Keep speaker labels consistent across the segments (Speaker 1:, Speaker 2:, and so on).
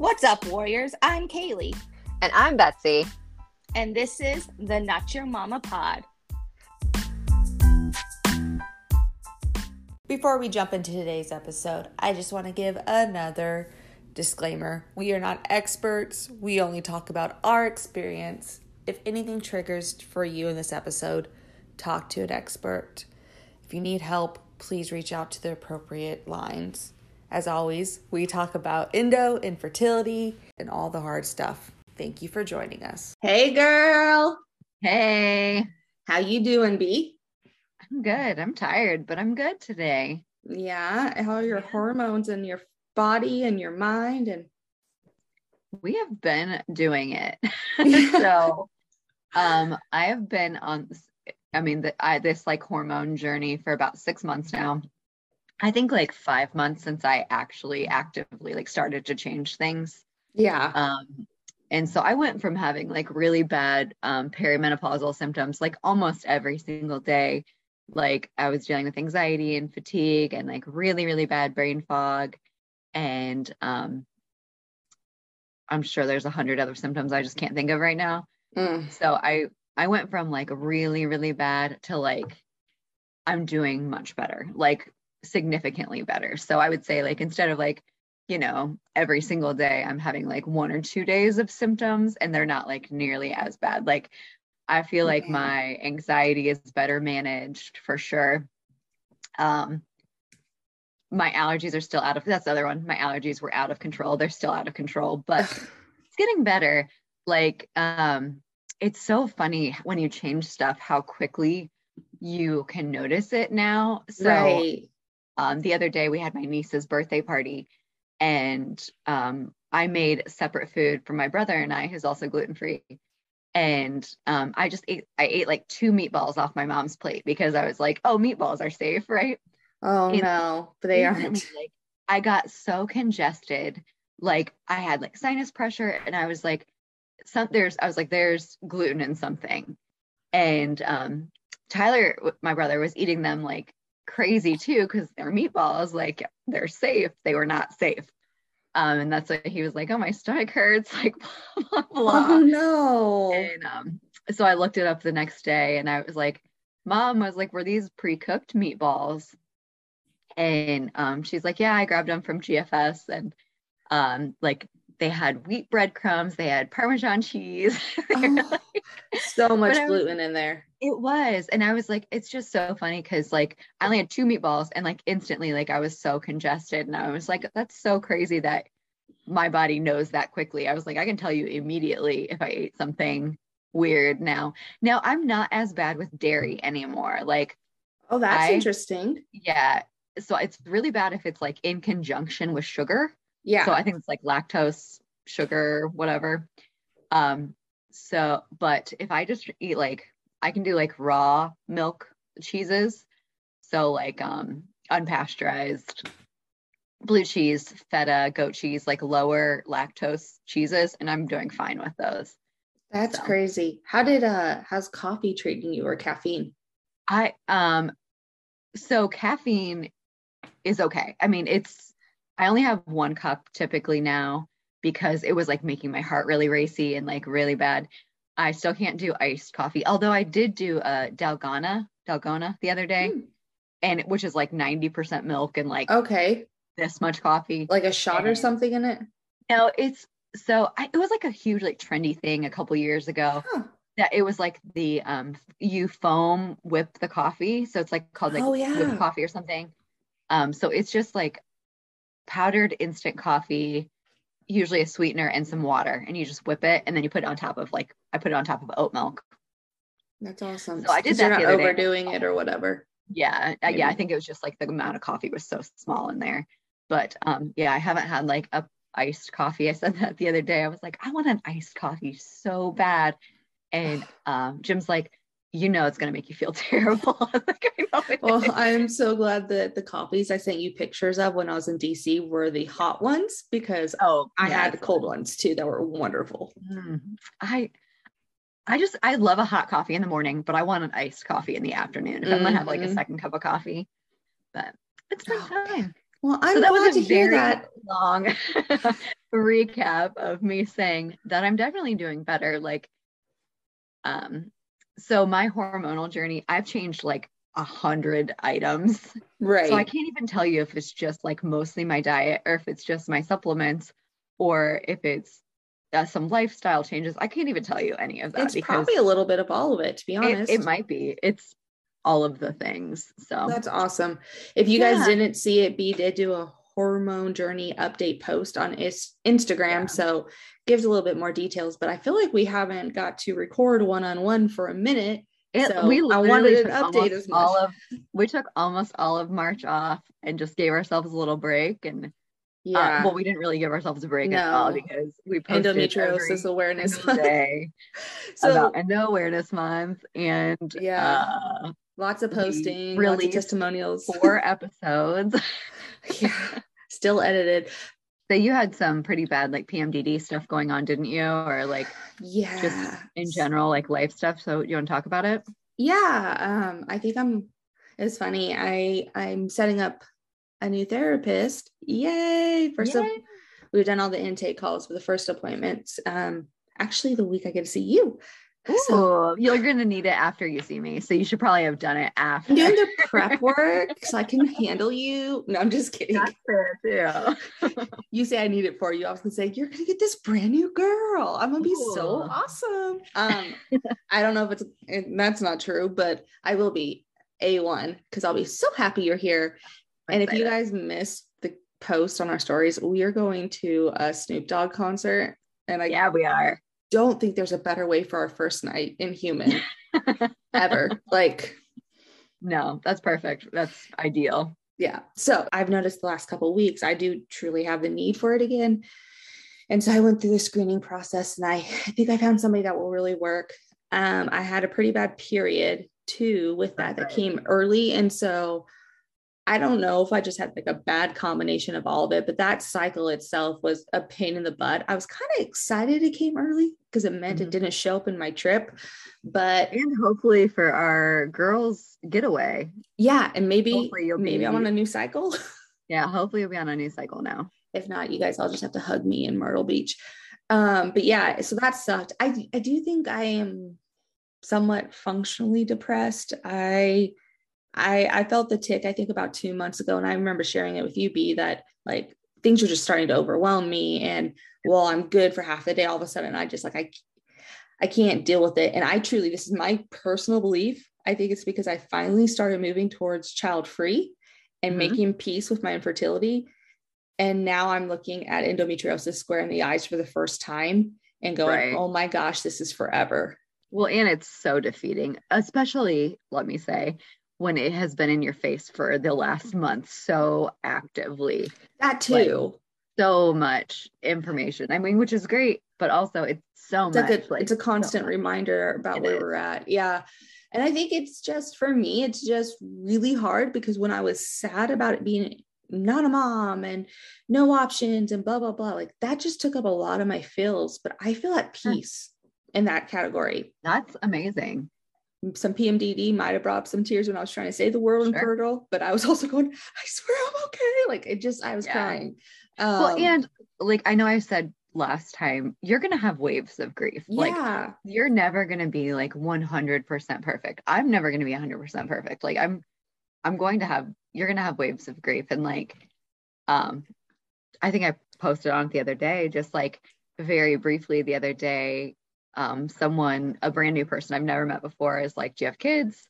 Speaker 1: What's up, Warriors? I'm Kaylee.
Speaker 2: And I'm Betsy.
Speaker 1: And this is the Not Your Mama Pod. Before we jump into today's episode, I just want to give another disclaimer. We are not experts, we only talk about our experience. If anything triggers for you in this episode, talk to an expert. If you need help, please reach out to the appropriate lines. As always, we talk about endo, infertility, and all the hard stuff. Thank you for joining us. Hey girl.
Speaker 2: Hey.
Speaker 1: How you doing, B?
Speaker 2: I'm good. I'm tired, but I'm good today.
Speaker 1: Yeah. How are your hormones in your body and your mind and
Speaker 2: we have been doing it. so um I have been on I mean the, I, this like hormone journey for about 6 months now. I think like 5 months since I actually actively like started to change things.
Speaker 1: Yeah.
Speaker 2: Um and so I went from having like really bad um, perimenopausal symptoms like almost every single day like I was dealing with anxiety and fatigue and like really, really bad brain fog. And um, I'm sure there's a hundred other symptoms I just can't think of right now. Mm. So I I went from like really, really bad to like I'm doing much better, like significantly better. So I would say like instead of like, you know, every single day I'm having like one or two days of symptoms and they're not like nearly as bad. Like I feel like my anxiety is better managed for sure. Um, my allergies are still out of that's the other one. My allergies were out of control. They're still out of control, but it's getting better. Like, um, it's so funny when you change stuff how quickly you can notice it now. So right. Um, the other day we had my niece's birthday party and um, I made separate food for my brother and I, who's also gluten free and um, I just ate I ate like two meatballs off my mom's plate because I was like, oh, meatballs are safe, right?
Speaker 1: Oh and no, but they aren't.
Speaker 2: Like, I got so congested, like I had like sinus pressure, and I was like, some there's I was like, there's gluten in something, and um, Tyler, my brother, was eating them like crazy too because they're meatballs, like they're safe. They were not safe. Um, and that's what he was like, oh, my stomach hurts, like blah, blah, blah.
Speaker 1: Oh, no.
Speaker 2: And um, so I looked it up the next day and I was like, Mom I was like, were these pre cooked meatballs? And um, she's like, yeah, I grabbed them from GFS. And um, like, they had wheat breadcrumbs, they had Parmesan cheese.
Speaker 1: oh, like, so much gluten was, in there.
Speaker 2: It was. And I was like, it's just so funny because like I only had two meatballs and like instantly, like I was so congested. And I was like, that's so crazy that my body knows that quickly. I was like, I can tell you immediately if I ate something weird now. Now I'm not as bad with dairy anymore. Like,
Speaker 1: oh, that's I, interesting.
Speaker 2: Yeah. So it's really bad if it's like in conjunction with sugar.
Speaker 1: Yeah.
Speaker 2: So I think it's like lactose, sugar, whatever. Um, so, but if I just eat like, I can do like raw milk cheeses. So like um unpasteurized blue cheese, feta, goat cheese, like lower lactose cheeses, and I'm doing fine with those.
Speaker 1: That's so. crazy. How did uh how's coffee treating you or caffeine?
Speaker 2: I um so caffeine is okay. I mean, it's I only have one cup typically now because it was like making my heart really racy and like really bad. I still can't do iced coffee, although I did do a Dalgona, Dalgona the other day, mm. and which is like 90% milk and like
Speaker 1: okay,
Speaker 2: this much coffee.
Speaker 1: Like a shot and, or something in it?
Speaker 2: No, it's so I, it was like a huge like trendy thing a couple years ago. Huh. That it was like the um you foam whip the coffee. So it's like called like oh, yeah. whip coffee or something. Um, so it's just like powdered instant coffee usually a sweetener and some water and you just whip it and then you put it on top of like I put it on top of oat milk.
Speaker 1: That's awesome.
Speaker 2: So I did that.
Speaker 1: You're not overdoing day. it or whatever.
Speaker 2: Yeah, uh, yeah. I think it was just like the amount of coffee was so small in there. But um, yeah, I haven't had like a iced coffee. I said that the other day. I was like, I want an iced coffee so bad, and um, Jim's like, you know it's going to make you feel terrible.
Speaker 1: like, well, I'm so glad that the copies I sent you pictures of when I was in DC were the hot ones because
Speaker 2: oh,
Speaker 1: I had the cold ones too that were wonderful.
Speaker 2: Mm. I I just I love a hot coffee in the morning, but I want an iced coffee in the afternoon if mm-hmm. I'm gonna have like a mm-hmm. second cup of coffee. But it's been oh, fine.
Speaker 1: Well, I'm so that glad was to hear that.
Speaker 2: Long recap of me saying that I'm definitely doing better. Like, um, so my hormonal journey, I've changed like a hundred items.
Speaker 1: Right.
Speaker 2: So I can't even tell you if it's just like mostly my diet or if it's just my supplements or if it's uh, some lifestyle changes. I can't even tell you any of that.
Speaker 1: It's probably a little bit of all of it, to be honest.
Speaker 2: It, it might be. It's all of the things. So
Speaker 1: that's awesome. If you yeah. guys didn't see it, B did do a hormone journey update post on his Instagram. Yeah. So gives a little bit more details, but I feel like we haven't got to record one on one for a minute.
Speaker 2: It,
Speaker 1: so
Speaker 2: we I wanted an update as much. all of we took almost all of March off and just gave ourselves a little break and uh, yeah. Uh, well, we didn't really give ourselves a break no. at all because we posted
Speaker 1: endometriosis awareness
Speaker 2: day so, about endo awareness month and
Speaker 1: yeah, uh, lots of posting, lots of testimonials,
Speaker 2: four episodes.
Speaker 1: yeah, still edited.
Speaker 2: So you had some pretty bad like PMDD stuff going on, didn't you? Or like
Speaker 1: yeah,
Speaker 2: just in general like life stuff. So you want to talk about it?
Speaker 1: Yeah, um, I think I'm. It's funny. I I'm setting up a new therapist. Yay! First Yay. of we've done all the intake calls for the first appointments. Um, actually, the week I get to see you.
Speaker 2: Ooh, so you're gonna need it after you see me. So you should probably have done it after.
Speaker 1: I'm doing the prep work so I can handle you. No, I'm just kidding.
Speaker 2: That's fair
Speaker 1: too. you say I need it for you. I was gonna say you're gonna get this brand new girl. I'm gonna be Ooh. so awesome. Um, I don't know if it's that's not true, but I will be a1 because I'll be so happy you're here and if you guys missed the post on our stories, we are going to a Snoop Dogg concert. And I
Speaker 2: yeah, we are.
Speaker 1: Don't think there's a better way for our first night in human ever. Like,
Speaker 2: no, that's perfect. That's ideal.
Speaker 1: Yeah. So I've noticed the last couple weeks, I do truly have the need for it again. And so I went through the screening process and I, I think I found somebody that will really work. Um, I had a pretty bad period too with that that came early. And so I don't know if I just had like a bad combination of all of it, but that cycle itself was a pain in the butt. I was kind of excited it came early because it meant mm-hmm. it didn't show up in my trip. But
Speaker 2: and hopefully for our girls getaway.
Speaker 1: Yeah. And maybe maybe be, I'm on a new cycle.
Speaker 2: yeah, hopefully you'll be on a new cycle now.
Speaker 1: If not, you guys all just have to hug me in Myrtle Beach. Um, but yeah, so that sucked. I I do think I am somewhat functionally depressed. I I I felt the tick I think about 2 months ago and I remember sharing it with you B that like things were just starting to overwhelm me and well I'm good for half the day all of a sudden I just like I I can't deal with it and I truly this is my personal belief I think it's because I finally started moving towards child free and mm-hmm. making peace with my infertility and now I'm looking at endometriosis square in the eyes for the first time and going right. oh my gosh this is forever
Speaker 2: well, and it's so defeating, especially, let me say, when it has been in your face for the last mm-hmm. month so actively.
Speaker 1: That too. Like,
Speaker 2: so much information. I mean, which is great, but also it's so
Speaker 1: it's
Speaker 2: much.
Speaker 1: A like, it's a constant so reminder about where is. we're at. Yeah. And I think it's just for me, it's just really hard because when I was sad about it being not a mom and no options and blah, blah, blah, like that just took up a lot of my feels, but I feel at mm. peace in that category.
Speaker 2: That's amazing
Speaker 1: some PMDD might have brought up some tears when I was trying to say the word sure. infertile, but I was also going, I swear I'm okay. Like it just, I was yeah. crying.
Speaker 2: Um, well, and like I know I said last time, you're gonna have waves of grief.
Speaker 1: Yeah.
Speaker 2: Like you're never gonna be like 100% perfect. I'm never gonna be 100% perfect. Like I'm, I'm going to have. You're gonna have waves of grief, and like, um, I think I posted on it the other day, just like very briefly the other day um, someone, a brand new person I've never met before, is like, Do you have kids?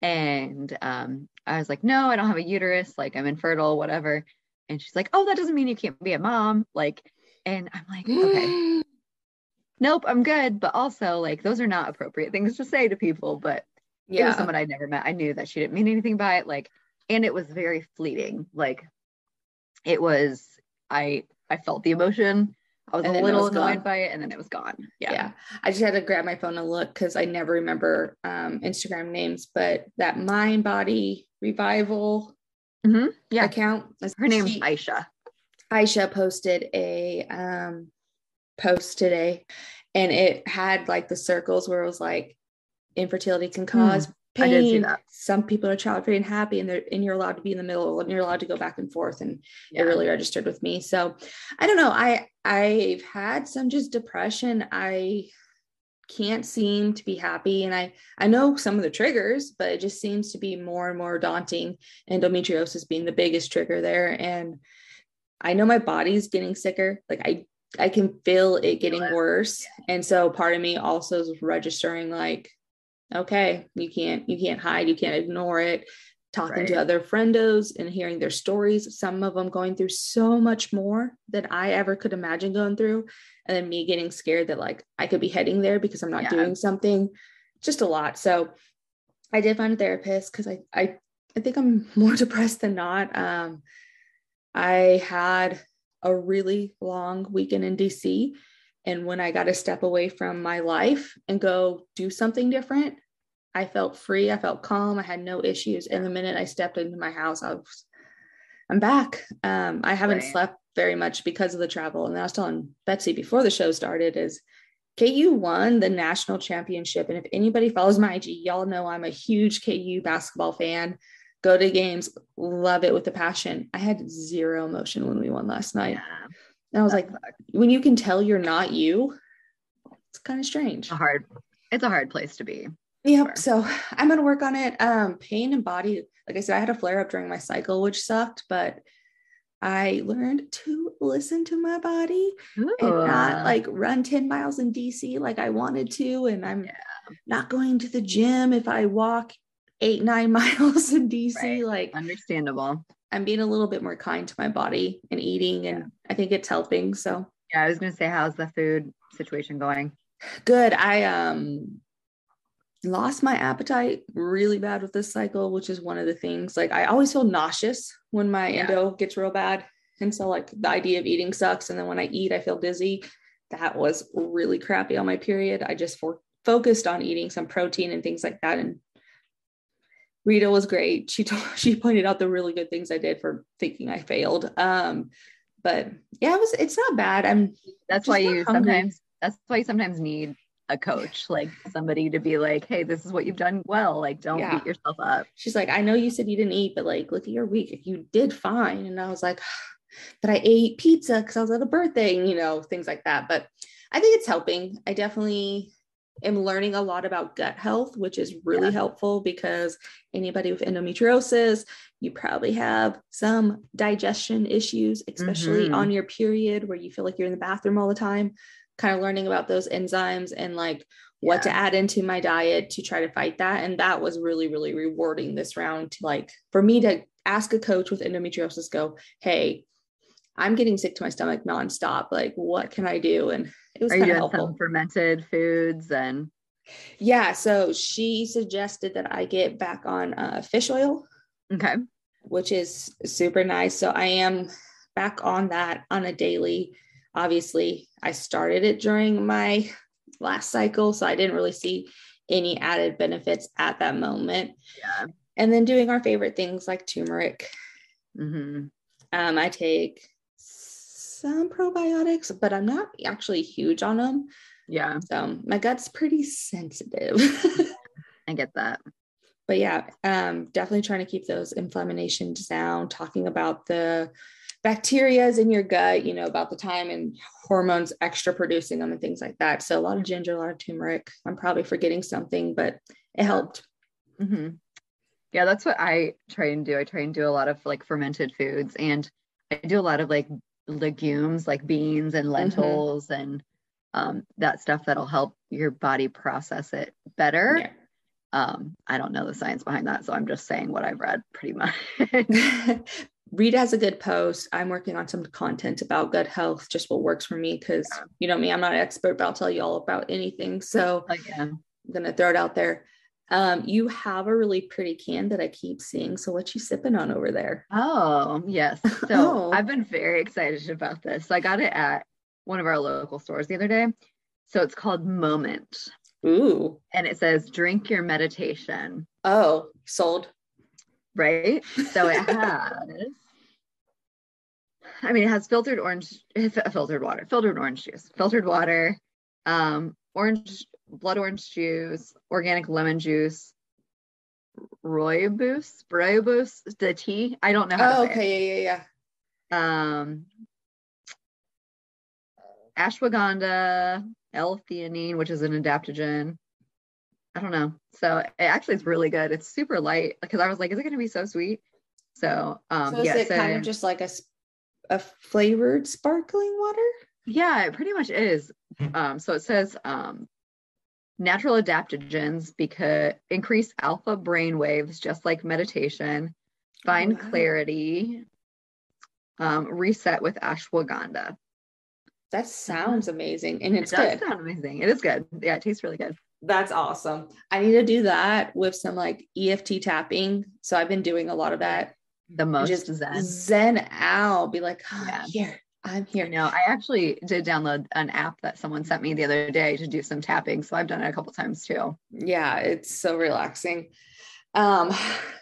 Speaker 2: And um, I was like, No, I don't have a uterus. Like, I'm infertile, whatever. And she's like, Oh, that doesn't mean you can't be a mom. Like, and I'm like, Okay. nope, I'm good. But also, like, those are not appropriate things to say to people. But yeah. it was someone I'd never met. I knew that she didn't mean anything by it. Like, and it was very fleeting. Like, it was, I, I felt the emotion. I was and a little annoyed gone. by it and then it was gone. Yeah. Yeah.
Speaker 1: I just had to grab my phone and look because I never remember um, Instagram names, but that mind body revival
Speaker 2: mm-hmm. yeah.
Speaker 1: account.
Speaker 2: Her name's she, Aisha.
Speaker 1: Aisha posted a um, post today and it had like the circles where it was like infertility can cause mm.
Speaker 2: I did see
Speaker 1: pain.
Speaker 2: that.
Speaker 1: Some people are child free and happy, and they're and you're allowed to be in the middle, and you're allowed to go back and forth. And
Speaker 2: Yeah.
Speaker 1: it really registered with me. So I don't know. I I've had some just depression. I can't seem to be happy, and I I know some of the triggers, but it just seems to be more and more daunting. Endometriosis being the biggest trigger there, and I know my body's getting sicker. Like I I can feel it getting worse, and so part of me also is registering like okay you can't you can't hide you can't ignore it. Talking to other friendos and hearing their stories some of them going through so much more than i ever could imagine going through. And then me getting scared that like i could be heading there because i'm not
Speaker 2: Yeah.
Speaker 1: doing something. Just a lot. So i did find a therapist because I, I i think i'm more depressed than not. Um i had a really long weekend in dc and when i got to step away from my life and go do something different I felt free. I felt calm. I had no issues. And the minute I stepped into my house, I was, I'm back. Um, I haven't
Speaker 2: Right.
Speaker 1: slept very much because of the travel. And I was telling Betsy before the show started is KU won the national championship. And if anybody follows my IG, y'all know I'm a huge KU basketball fan. Go to games, love it with a passion. I had zero emotion when we won last night.
Speaker 2: Yeah.
Speaker 1: And I was
Speaker 2: That
Speaker 1: like,
Speaker 2: sucks.
Speaker 1: when you can tell you're not you, it's kind of strange.
Speaker 2: A hard, it's a hard place to be.
Speaker 1: Yep. So I'm gonna work on it. Um, pain and body, like I said, I had a flare up during my cycle, which sucked, but I learned to listen to my body and not like run 10 miles in DC like I wanted to. And I'm
Speaker 2: Yeah.
Speaker 1: not going to the gym if I walk eight, nine miles in DC.
Speaker 2: Right.
Speaker 1: Like
Speaker 2: understandable.
Speaker 1: I'm being a little bit more kind to my body and eating, and I think it's helping. So
Speaker 2: Yeah, I was gonna say, how's the food situation going?
Speaker 1: good. I um lost my appetite really bad with this cycle, which is one of the things. Like I always feel nauseous when my
Speaker 2: Yeah.
Speaker 1: endo gets real bad. And so like the idea of eating sucks. And then when I eat, I feel dizzy. That was really crappy on my period. I just for- focused on eating some protein and things like that. And Rita was great. She told she pointed out the really good things I did for thinking I failed. Um, but yeah, it was it's not bad. I'm
Speaker 2: That's why you
Speaker 1: hungry.
Speaker 2: sometimes that's why you sometimes need a coach, like somebody to be like, hey, this is what you've done well. Like, don't
Speaker 1: Yeah.
Speaker 2: beat yourself up.
Speaker 1: she's like, I know you said you didn't eat, but like, look at your week. If you did fine. And I was like, but I ate pizza because I was at a birthday, and, you know, things like that. But I think it's helping. I definitely am learning a lot about gut health, which is really
Speaker 2: Yeah.
Speaker 1: helpful because anybody with endometriosis, you probably have some digestion issues, especially
Speaker 2: Mhm.
Speaker 1: on your period where you feel like you're in the bathroom all the time. Kind of learning about those enzymes and like what to add into my diet to try to fight that. And that was really, really rewarding this round to like for me to ask a coach with endometriosis, go, hey, I'm getting sick to my stomach nonstop. Like, what can I do? And it was kind of helpful.
Speaker 2: fermented foods and
Speaker 1: Yeah. So she suggested that I get back on uh, fish oil,
Speaker 2: okay.
Speaker 1: which is super nice. So I am back on that on a daily. Obviously, I started it during my last cycle, so I didn't really see any added benefits at that moment.
Speaker 2: Yeah.
Speaker 1: And then doing our favorite things like turmeric.
Speaker 2: hmm
Speaker 1: Um, I take some probiotics, but I'm not actually huge on them.
Speaker 2: Yeah,
Speaker 1: So my gut's pretty sensitive.
Speaker 2: I get that.
Speaker 1: but yeah, um, definitely trying to keep those inflammations down, talking about the bacterias in your gut, you know, about the time and hormones extra producing them and things like that. So a lot of ginger, a lot of turmeric. I'm probably forgetting something, but it helped.
Speaker 2: hmm Yeah, that's what I try and do. I try and do a lot of like fermented foods and I do a lot of like legumes like beans and lentils and um, that stuff that'll help your body process it better.
Speaker 1: Yeah.
Speaker 2: Um, I don't know the science behind that, so I'm just saying what I've read pretty much.
Speaker 1: Rita has a good post. I'm working on some content about gut health, just what works for me. Cause
Speaker 2: Yeah.
Speaker 1: you know me, I'm not an expert, but I'll tell you all about anything. So
Speaker 2: Oh, yeah.
Speaker 1: I'm gonna throw it out there. Um, you have a really pretty can that I keep seeing. So what you sipping on over there?
Speaker 2: Oh, yes. So
Speaker 1: Oh.
Speaker 2: I've been very excited about this. So I got it at one of our local stores the other day. So it's called Moment
Speaker 1: Ooh.
Speaker 2: and it says drink your meditation,
Speaker 1: Oh, sold.
Speaker 2: Right? So it has, I mean, it has filtered orange, filtered water, filtered orange juice, filtered water, um, orange, blood orange juice, organic lemon juice, rooibos, rooibos, the tea. I don't know how
Speaker 1: Oh,
Speaker 2: to say
Speaker 1: okay, yeah, yeah, yeah.
Speaker 2: Um, ashwagandha, L-theanine, which is an adaptogen. I don't know. So it actually is really good. It's super light because I was like, is it going to be so sweet? So um,
Speaker 1: so is
Speaker 2: yeah,
Speaker 1: it
Speaker 2: so-
Speaker 1: kind of just like a, a flavored sparkling water?
Speaker 2: Yeah, it pretty much is. Um, so it says um, natural adaptogens because increase alpha brain waves, just like meditation, find
Speaker 1: wow.
Speaker 2: clarity, um, reset with ashwagandha.
Speaker 1: That sounds amazing, and it's
Speaker 2: it does
Speaker 1: good.
Speaker 2: sound amazing. It is good. Yeah, it tastes really good.
Speaker 1: That's awesome. I need to do that with some like EFT tapping. So I've been doing a lot of that.
Speaker 2: The most
Speaker 1: just
Speaker 2: zen.
Speaker 1: zen out. Be like, oh,
Speaker 2: Yeah.
Speaker 1: here, I'm here.
Speaker 2: No, I actually did download an app that someone sent me the other day to do some tapping. So I've done it a couple times too.
Speaker 1: Yeah, it's so relaxing. Um,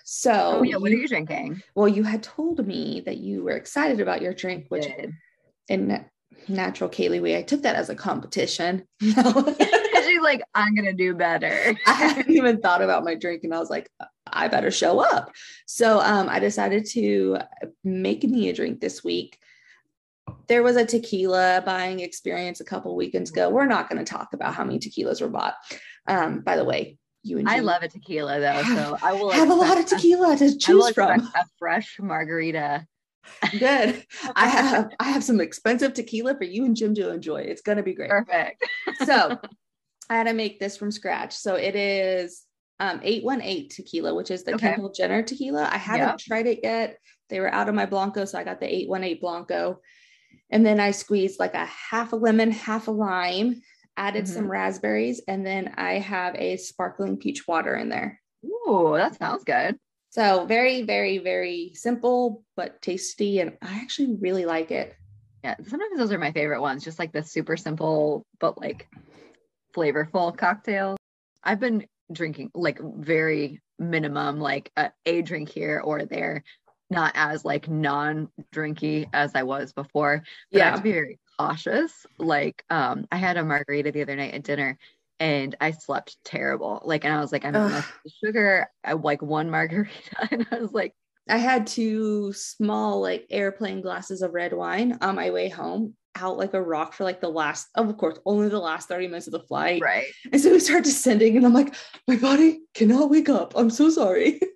Speaker 1: so
Speaker 2: Oh, yeah. What are
Speaker 1: you-
Speaker 2: you drinking?
Speaker 1: well, you had told me that you were excited about your drink, which in natural Kaylee way, I took that as a competition. No.
Speaker 2: Like, I'm gonna do better.
Speaker 1: I hadn't even thought about my drink and I was like, I better show up. So um, I decided to make me a drink this week. There was a tequila buying experience a couple weekends ago. We're not going to talk about how many tequilas were bought. Um, by the way, you and
Speaker 2: I love a tequila though, so I will
Speaker 1: have a lot of tequila to choose from.
Speaker 2: a fresh margarita.
Speaker 1: Good. I have I have some expensive tequila for you and Jim to enjoy. It's going to be great.
Speaker 2: Perfect.
Speaker 1: so I had to make this from scratch. So it is um 818 tequila, which is the
Speaker 2: Okay.
Speaker 1: Kendall Jenner tequila. I haven't
Speaker 2: Yeah.
Speaker 1: tried it yet. They were out of my Blanco, so I got the 818 Blanco. And then I squeezed like a half a lemon, half a lime, added
Speaker 2: Mm-hmm.
Speaker 1: some raspberries, and then I have a sparkling peach water in there.
Speaker 2: Ooh, that sounds good.
Speaker 1: So very, very, very simple but tasty. And I actually really like it.
Speaker 2: Yeah, sometimes those are my favorite ones, just like the super simple but like flavorful cocktails. I've been drinking like very minimum, like a, a drink here or there, not as like non-drinky as I was before. But I have to be very cautious. Like um I had a margarita the other night at dinner and I slept terrible. Like and I was like, I'm
Speaker 1: Ugh.
Speaker 2: gonna sugar. I like one margarita and I was like,
Speaker 1: I had two small like airplane glasses of red wine on my way home out like a rock for like the last of course only the last 30 minutes of the flight.
Speaker 2: Right.
Speaker 1: and so we start descending and i'm like my body cannot wake up. I'm so sorry.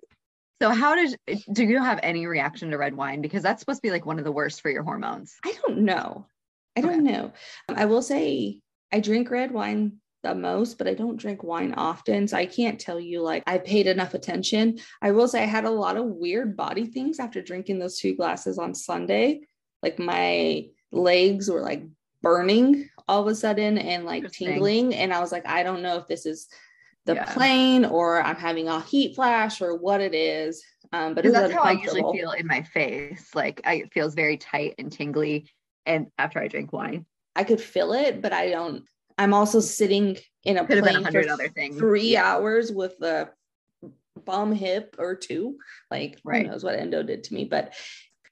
Speaker 2: So how did do you have any reaction to red wine? Because that's supposed to be like one of the worst for your hormones.
Speaker 1: i don't know. I don't know. I will say i drink red wine the most but i don't drink wine often so i can't tell you like i paid enough attention. I will say i had a lot of weird body things after drinking those two glasses on sunday. Like my legs were like burning all of a sudden and like tingling and i was like i don't know if this is the
Speaker 2: Yeah.
Speaker 1: plane or i'm having a heat flash or what it is um but it
Speaker 2: Because
Speaker 1: was
Speaker 2: that's how I usually feel in my face. Like I, it feels very tight and tingly. And after I drink wine,
Speaker 1: i could feel it but i don't i'm also sitting in a
Speaker 2: could have been a
Speaker 1: plane for
Speaker 2: other things.
Speaker 1: three
Speaker 2: Yeah.
Speaker 1: hours with a bum hip or two. Like
Speaker 2: Right.
Speaker 1: who knows what endo did to me. But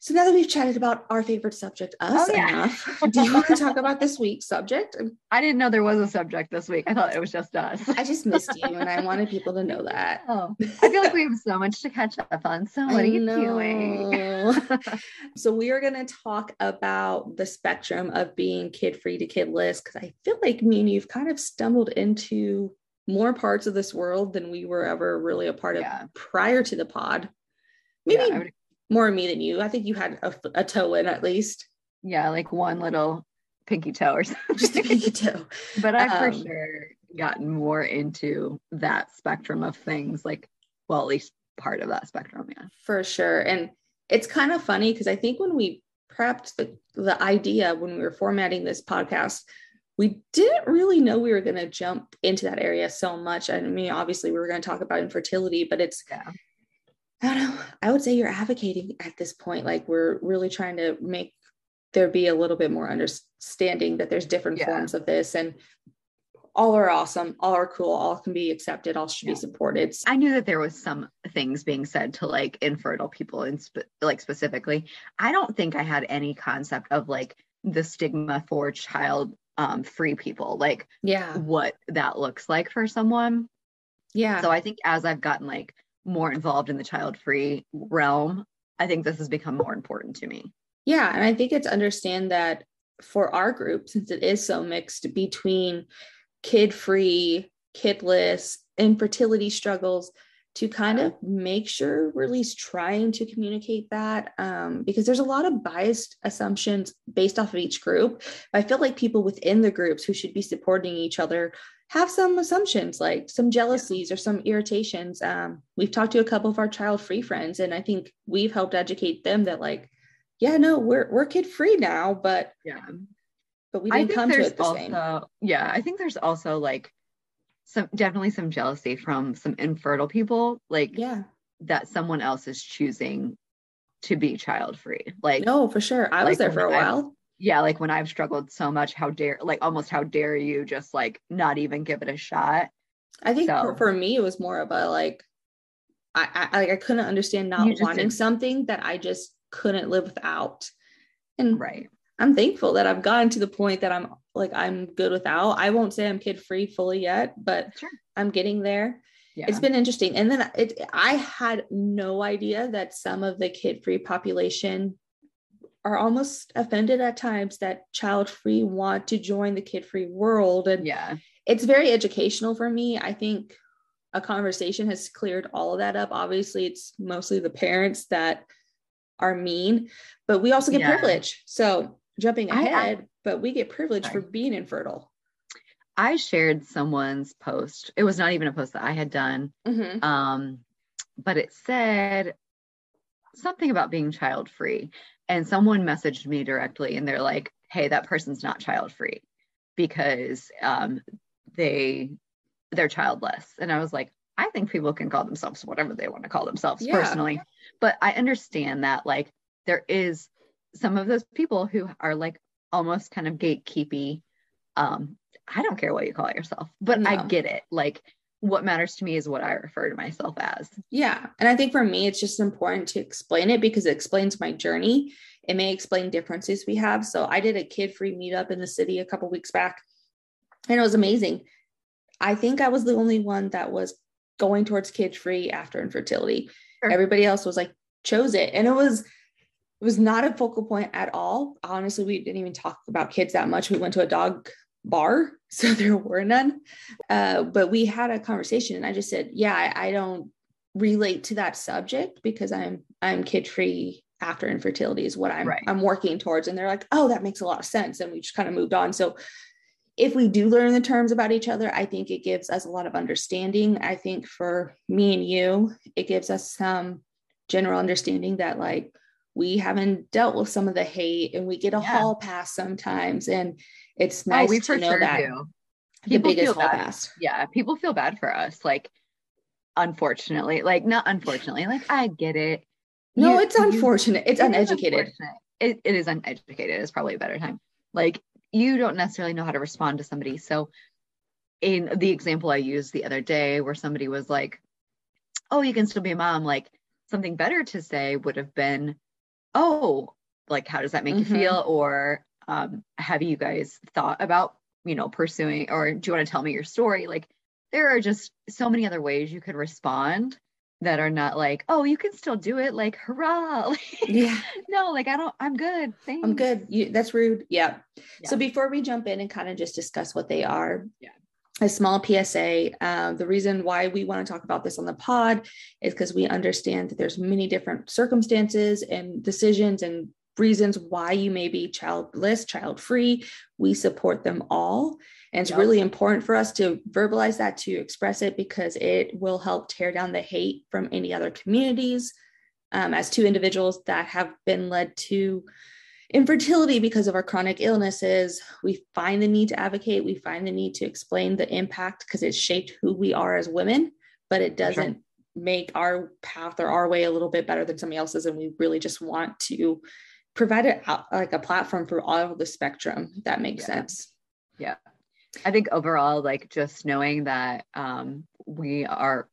Speaker 1: so now that we've chatted about our favorite subject, us
Speaker 2: Oh, yeah.
Speaker 1: enough, do you want to talk about this week's subject?
Speaker 2: I didn't know there was a subject this week. I thought it was just us.
Speaker 1: I just missed you and I wanted people to know that.
Speaker 2: Oh, I feel like we have so much to catch up on. So what
Speaker 1: I
Speaker 2: are you doing?
Speaker 1: so we are going to talk about the spectrum of being kid free to kidless because I feel like me and you've kind of stumbled into more parts of this world than we were ever really a part of
Speaker 2: Yeah.
Speaker 1: prior to the pod. Maybe
Speaker 2: Yeah,
Speaker 1: more me than you. I think you had a, a toe in at least,
Speaker 2: yeah, like one little pinky toe or something.
Speaker 1: just a pinky toe.
Speaker 2: but I've for
Speaker 1: Um,
Speaker 2: sure gotten more into that spectrum of things, like well, at least part of that spectrum. Yeah.
Speaker 1: for sure. And it's kind of funny because I think when we prepped the, the idea when we were formatting this podcast, we didn't really know we were going to jump into that area so much. I mean, obviously, we were going to talk about infertility, but it's,
Speaker 2: Yeah.
Speaker 1: I don't know, I would say you're advocating at this point. Like, we're really trying to make there be a little bit more understanding that there's different
Speaker 2: Yeah.
Speaker 1: forms of this and all are awesome, all are cool, all can be accepted, all should
Speaker 2: Yeah.
Speaker 1: be supported.
Speaker 2: I knew that there was some things being said to like infertile people and spe- like specifically. I don't think I had any concept of like the stigma for child um free people, like
Speaker 1: Yeah.
Speaker 2: what that looks like for someone.
Speaker 1: Yeah.
Speaker 2: So I think as I've gotten like more involved in the child free realm, I think this has become more important to me.
Speaker 1: Yeah. And I think it's understand that for our group, since it is so mixed between kid free, kidless, infertility struggles, to kind of make sure we're at least trying to communicate that um, because there's a lot of biased assumptions based off of each group. I feel like people within the groups who should be supporting each other have some assumptions like some jealousies or some irritations. Um, we've talked to a couple of our child free friends, and I think we've helped educate them that like, yeah, no, we're we're kid free now, but
Speaker 2: yeah,
Speaker 1: but we didn't come to it the
Speaker 2: also,
Speaker 1: same.
Speaker 2: Yeah, I think there's also like some definitely some jealousy from some infertile people, like
Speaker 1: yeah,
Speaker 2: that someone else is choosing to be child free. Like
Speaker 1: no, for sure. I
Speaker 2: like
Speaker 1: was there for a while.
Speaker 2: Yeah, like when I've struggled so much, how dare like almost how dare you just like not even give it a shot.
Speaker 1: I think
Speaker 2: So-
Speaker 1: for, for me, it was more of a like, I, I like I couldn't understand not wanting
Speaker 2: didn't-
Speaker 1: something that I just couldn't live without. And
Speaker 2: Right.
Speaker 1: I'm thankful that I've gotten to the point that I'm like I'm good without. I won't say I'm kid free fully yet, but
Speaker 2: Sure.
Speaker 1: I'm getting there.
Speaker 2: Yeah.
Speaker 1: It's been interesting. And then it I had no idea that some of the kid free population are almost offended at times that child free want to join the kid free world and
Speaker 2: yeah.
Speaker 1: it's very educational for me. I think a conversation has cleared all of that up. Obviously, it's mostly the parents that are mean, but we also get
Speaker 2: Yeah.
Speaker 1: privilege. So jumping
Speaker 2: I- I-
Speaker 1: ahead, but we get privilege
Speaker 2: Sorry.
Speaker 1: for being infertile.
Speaker 2: I shared someone's post. It was not even a post that I had done.
Speaker 1: Mhm.
Speaker 2: Um, but it said something about being child free. And someone messaged me directly and they're like, hey, that person's not child free because um, they they're childless. And I was like, I think people can call themselves whatever they want to call themselves
Speaker 1: Yeah.
Speaker 2: personally. But I understand that like there is some of those people who are like almost kind of gatekeepy. Um, I don't care what you call yourself, but I get it. Like what matters to me is what I refer to myself as.
Speaker 1: Yeah. And I think for me, it's just important to explain it because it explains my journey. It may explain differences we have. So I did a kid free meetup in the city a couple weeks back, and it was amazing. I think I was the only one that was going towards kid free after infertility.
Speaker 2: Sure.
Speaker 1: Everybody else was like, chose it. And it was, it was not a focal point at all. Honestly, we didn't even talk about kids that much. We went to a dog bar, so there were none. Uh, but we had a conversation, and I just said, "Yeah, I, I don't relate to that subject because I'm I'm kid free after infertility is what I'm
Speaker 2: Right.
Speaker 1: I'm working towards." And they're like, "Oh, that makes a lot of sense," and we just kind of moved on. So if we do learn the terms about each other, I think it gives us a lot of understanding. I think for me and you, it gives us some general understanding that like we haven't dealt with some of the hate and we get a
Speaker 2: Yeah.
Speaker 1: hall pass sometimes and it's nice
Speaker 2: oh, we
Speaker 1: to
Speaker 2: for
Speaker 1: know
Speaker 2: sure
Speaker 1: that
Speaker 2: do.
Speaker 1: the
Speaker 2: People
Speaker 1: biggest
Speaker 2: feel bad. Yeah, people feel bad for us. Like, unfortunately, like not unfortunately, like I get it.
Speaker 1: No,
Speaker 2: You-
Speaker 1: it's unfortunate. It's
Speaker 2: it is
Speaker 1: uneducated.
Speaker 2: unfortunate. It, it is uneducated It's probably a better time. Like you don't necessarily know how to respond to somebody. So in the example I used the other day where somebody was like, Oh, you can still be a mom, like something better to say would have been, Oh, like how does that make
Speaker 1: Mhm.
Speaker 2: you feel? Or um, have you guys thought about, you know, pursuing or do you want to tell me your story? Like there are just so many other ways you could respond that are not like, oh, you can still do it, like hurrah. Like,
Speaker 1: Yeah,
Speaker 2: no, like I don't, I'm good. Thanks.
Speaker 1: I'm good. You, that's rude. Yeah. So before we jump in and kind of just discuss what they are,
Speaker 2: Yeah.
Speaker 1: a small PSA. Um, the reason why we want to talk about this on the pod is because we understand that there's many different circumstances and decisions and reasons why you may be childless, child free. We support them all. And it's
Speaker 2: Yep.
Speaker 1: really important for us to verbalize that, to express it, because it will help tear down the hate from any other communities. Um, as two individuals that have been led to infertility because of our chronic illnesses, we find the need to advocate. We find the need to explain the impact because it shaped who we are as women, but it doesn't make our path or our way a little bit better than somebody else's. And we really just want to provide it out, like a platform for all of the spectrum. If that makes
Speaker 2: Yeah.
Speaker 1: sense.
Speaker 2: Yeah i think overall, like just knowing that um we are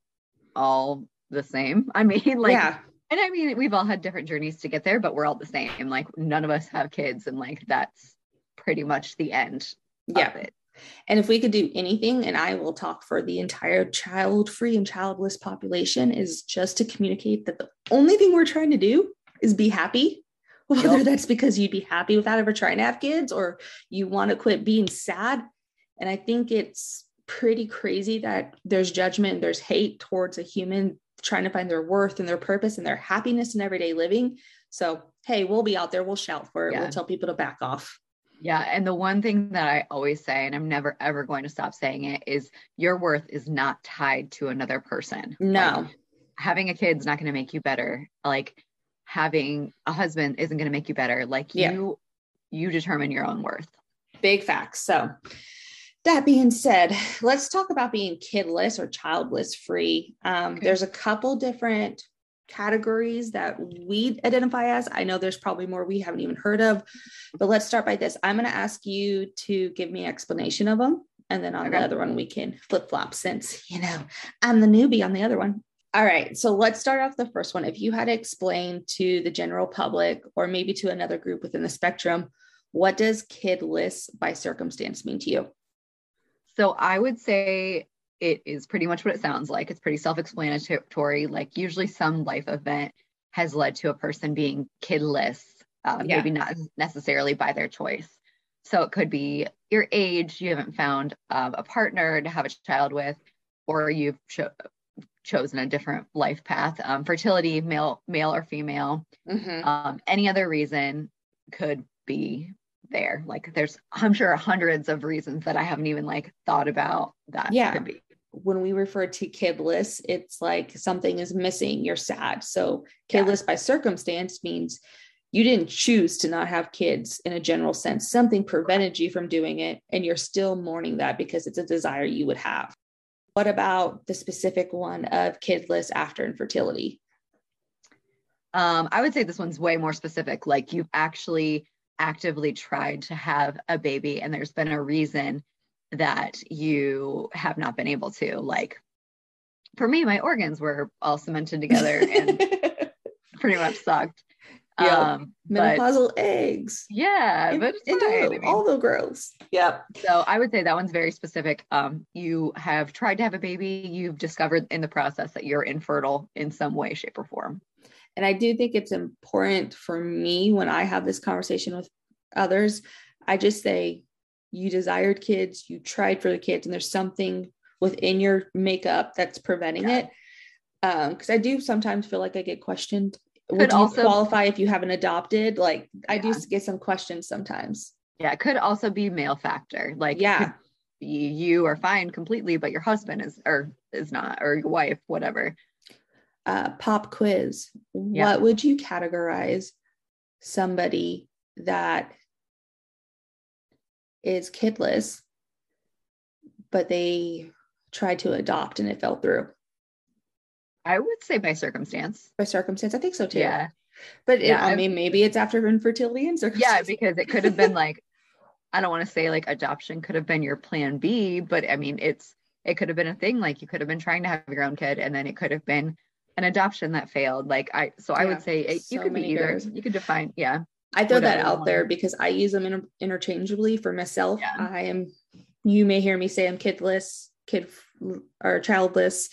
Speaker 2: all the same. I mean, like,
Speaker 1: yeah.
Speaker 2: and I mean, we've all had different journeys to get there, but we're all the same. Like, none of us have kids, and like that's pretty much the end
Speaker 1: Yeah.
Speaker 2: of it.
Speaker 1: And if we could do anything, and I will talk for the entire child free and childless population, is just to communicate that the only thing we're trying to do is be happy. Whether yep. that's because you'd be happy without ever trying to have kids or you want to quit being sad. And I think it's pretty crazy that there's judgment, there's hate towards a human trying to find their worth and their purpose and their happiness in everyday living. So, hey, we'll be out there, we'll shout for it, yeah. we'll tell people to back off.
Speaker 2: Yeah. And the one thing that I always say, and I'm never ever going to stop saying it, is your worth is not tied to another person.
Speaker 1: No.
Speaker 2: Like, having a kid is not going to make you better. Like having a husband isn't going to make you better. Like yeah. you, you determine your own worth.
Speaker 1: Big facts. So that being said, let's talk about being kidless or childless free. Um, okay. There's a couple different categories that we identify as. I know there's probably more we haven't even heard of, but let's start by this. I'm going to ask you to give me an explanation of them. And then on okay. the other one, we can flip flop since, you know, I'm the newbie on the other one. All right. So let's start off the first one. If you had to explain to the general public or maybe to another group within the spectrum, what does kidless by circumstance mean to you?
Speaker 2: So I would say it is pretty much what it sounds like. It's pretty self explanatory. Like, usually, some life event has led to a person being kidless, uh, yeah. maybe not necessarily by their choice. So, it could be your age, you haven't found uh, a partner to have a child with, or you've cho- chosen a different life path. Um, fertility, male, male or female, mm-hmm. um, any other reason could be there. Like there's, I'm sure hundreds of reasons that I haven't even like thought about that
Speaker 1: yeah. could be when we refer to kidless, it's like something is missing, you're sad. So, kidless yeah. by circumstance means you didn't choose to not have kids in a general sense. Something prevented you from doing it, and you're still mourning that because it's a desire you would have. What about the specific one of kidless after infertility?
Speaker 2: Um, I would say this one's way more specific. Like you've actually actively tried to have a baby, and there's been a reason that you have not been able to. Like for me, my organs were all cemented together and pretty much sucked.
Speaker 1: Yeah. Um, menopausal eggs.
Speaker 2: Yeah, but
Speaker 1: it's fine. I mean, all the growths. Yep.
Speaker 2: So I would say that one's very specific. Um, you have tried to have a baby, you've discovered in the process that you're infertile in some way, shape, or form.
Speaker 1: And I do think it's important for me when I have this conversation with others, I just say you desired kids, you tried for the kids, and there's something within your makeup that's preventing yeah. it. Um, because I do sometimes feel like I get questioned. Would you also, qualify if you haven't adopted? Like yeah. I do get some questions sometimes.
Speaker 2: Yeah, it could also be male factor. Like
Speaker 1: yeah,
Speaker 2: you are fine completely, but your husband is or is not, or your wife, whatever.
Speaker 1: Uh, pop quiz. Yeah. What would you categorize somebody that is kidless, but they tried to adopt and it fell through.
Speaker 2: I would say by circumstance.
Speaker 1: By circumstance, I think so too.
Speaker 2: Yeah.
Speaker 1: But yeah, I mean, maybe it's after infertility and circumstance.
Speaker 2: Yeah, because it could have been like, I don't want to say like adoption could have been your plan B, but I mean, it's, it could have been a thing. Like you could have been trying to have your own kid and then it could have been an adoption that failed. Like I, so I would say it, so you could be either, girls. you could define, yeah.
Speaker 1: I throw that out there because I use them inter- interchangeably for myself. Yeah. I am, you may hear me say I'm kidless, kid or childless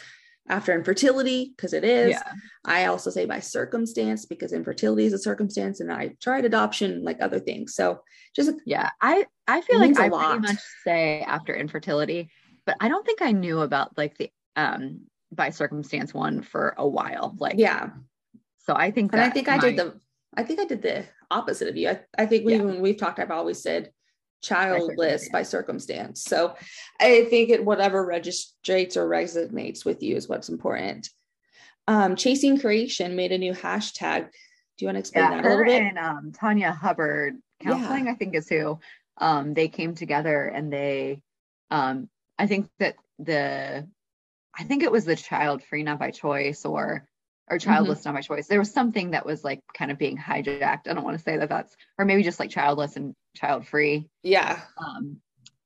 Speaker 1: after infertility because it is. Yeah. I also say by circumstance because infertility is a circumstance, and I tried adoption like other things. So just
Speaker 2: yeah, I I feel like I lot. pretty much say after infertility, but I don't think I knew about like the um by circumstance one for a while. Like
Speaker 1: yeah.
Speaker 2: So I think
Speaker 1: and I think I did the I think I did the opposite of you. I, I think we, yeah. when we've talked, I've always said childless by circumstance. So I think it whatever registrates or resonates with you is what's important. Um, Chasing Creation made a new hashtag. Do you want to explain yeah, that a little bit?
Speaker 2: And um, Tanya Hubbard counseling, yeah. I think is who. Um, they came together and they, um, I think that the, I think it was the child free not by choice or or mm-hmm. childless mm-hmm. not my choice there was something that was like kind of being hijacked i don't want to say that that's or maybe just like childless and child free
Speaker 1: yeah
Speaker 2: um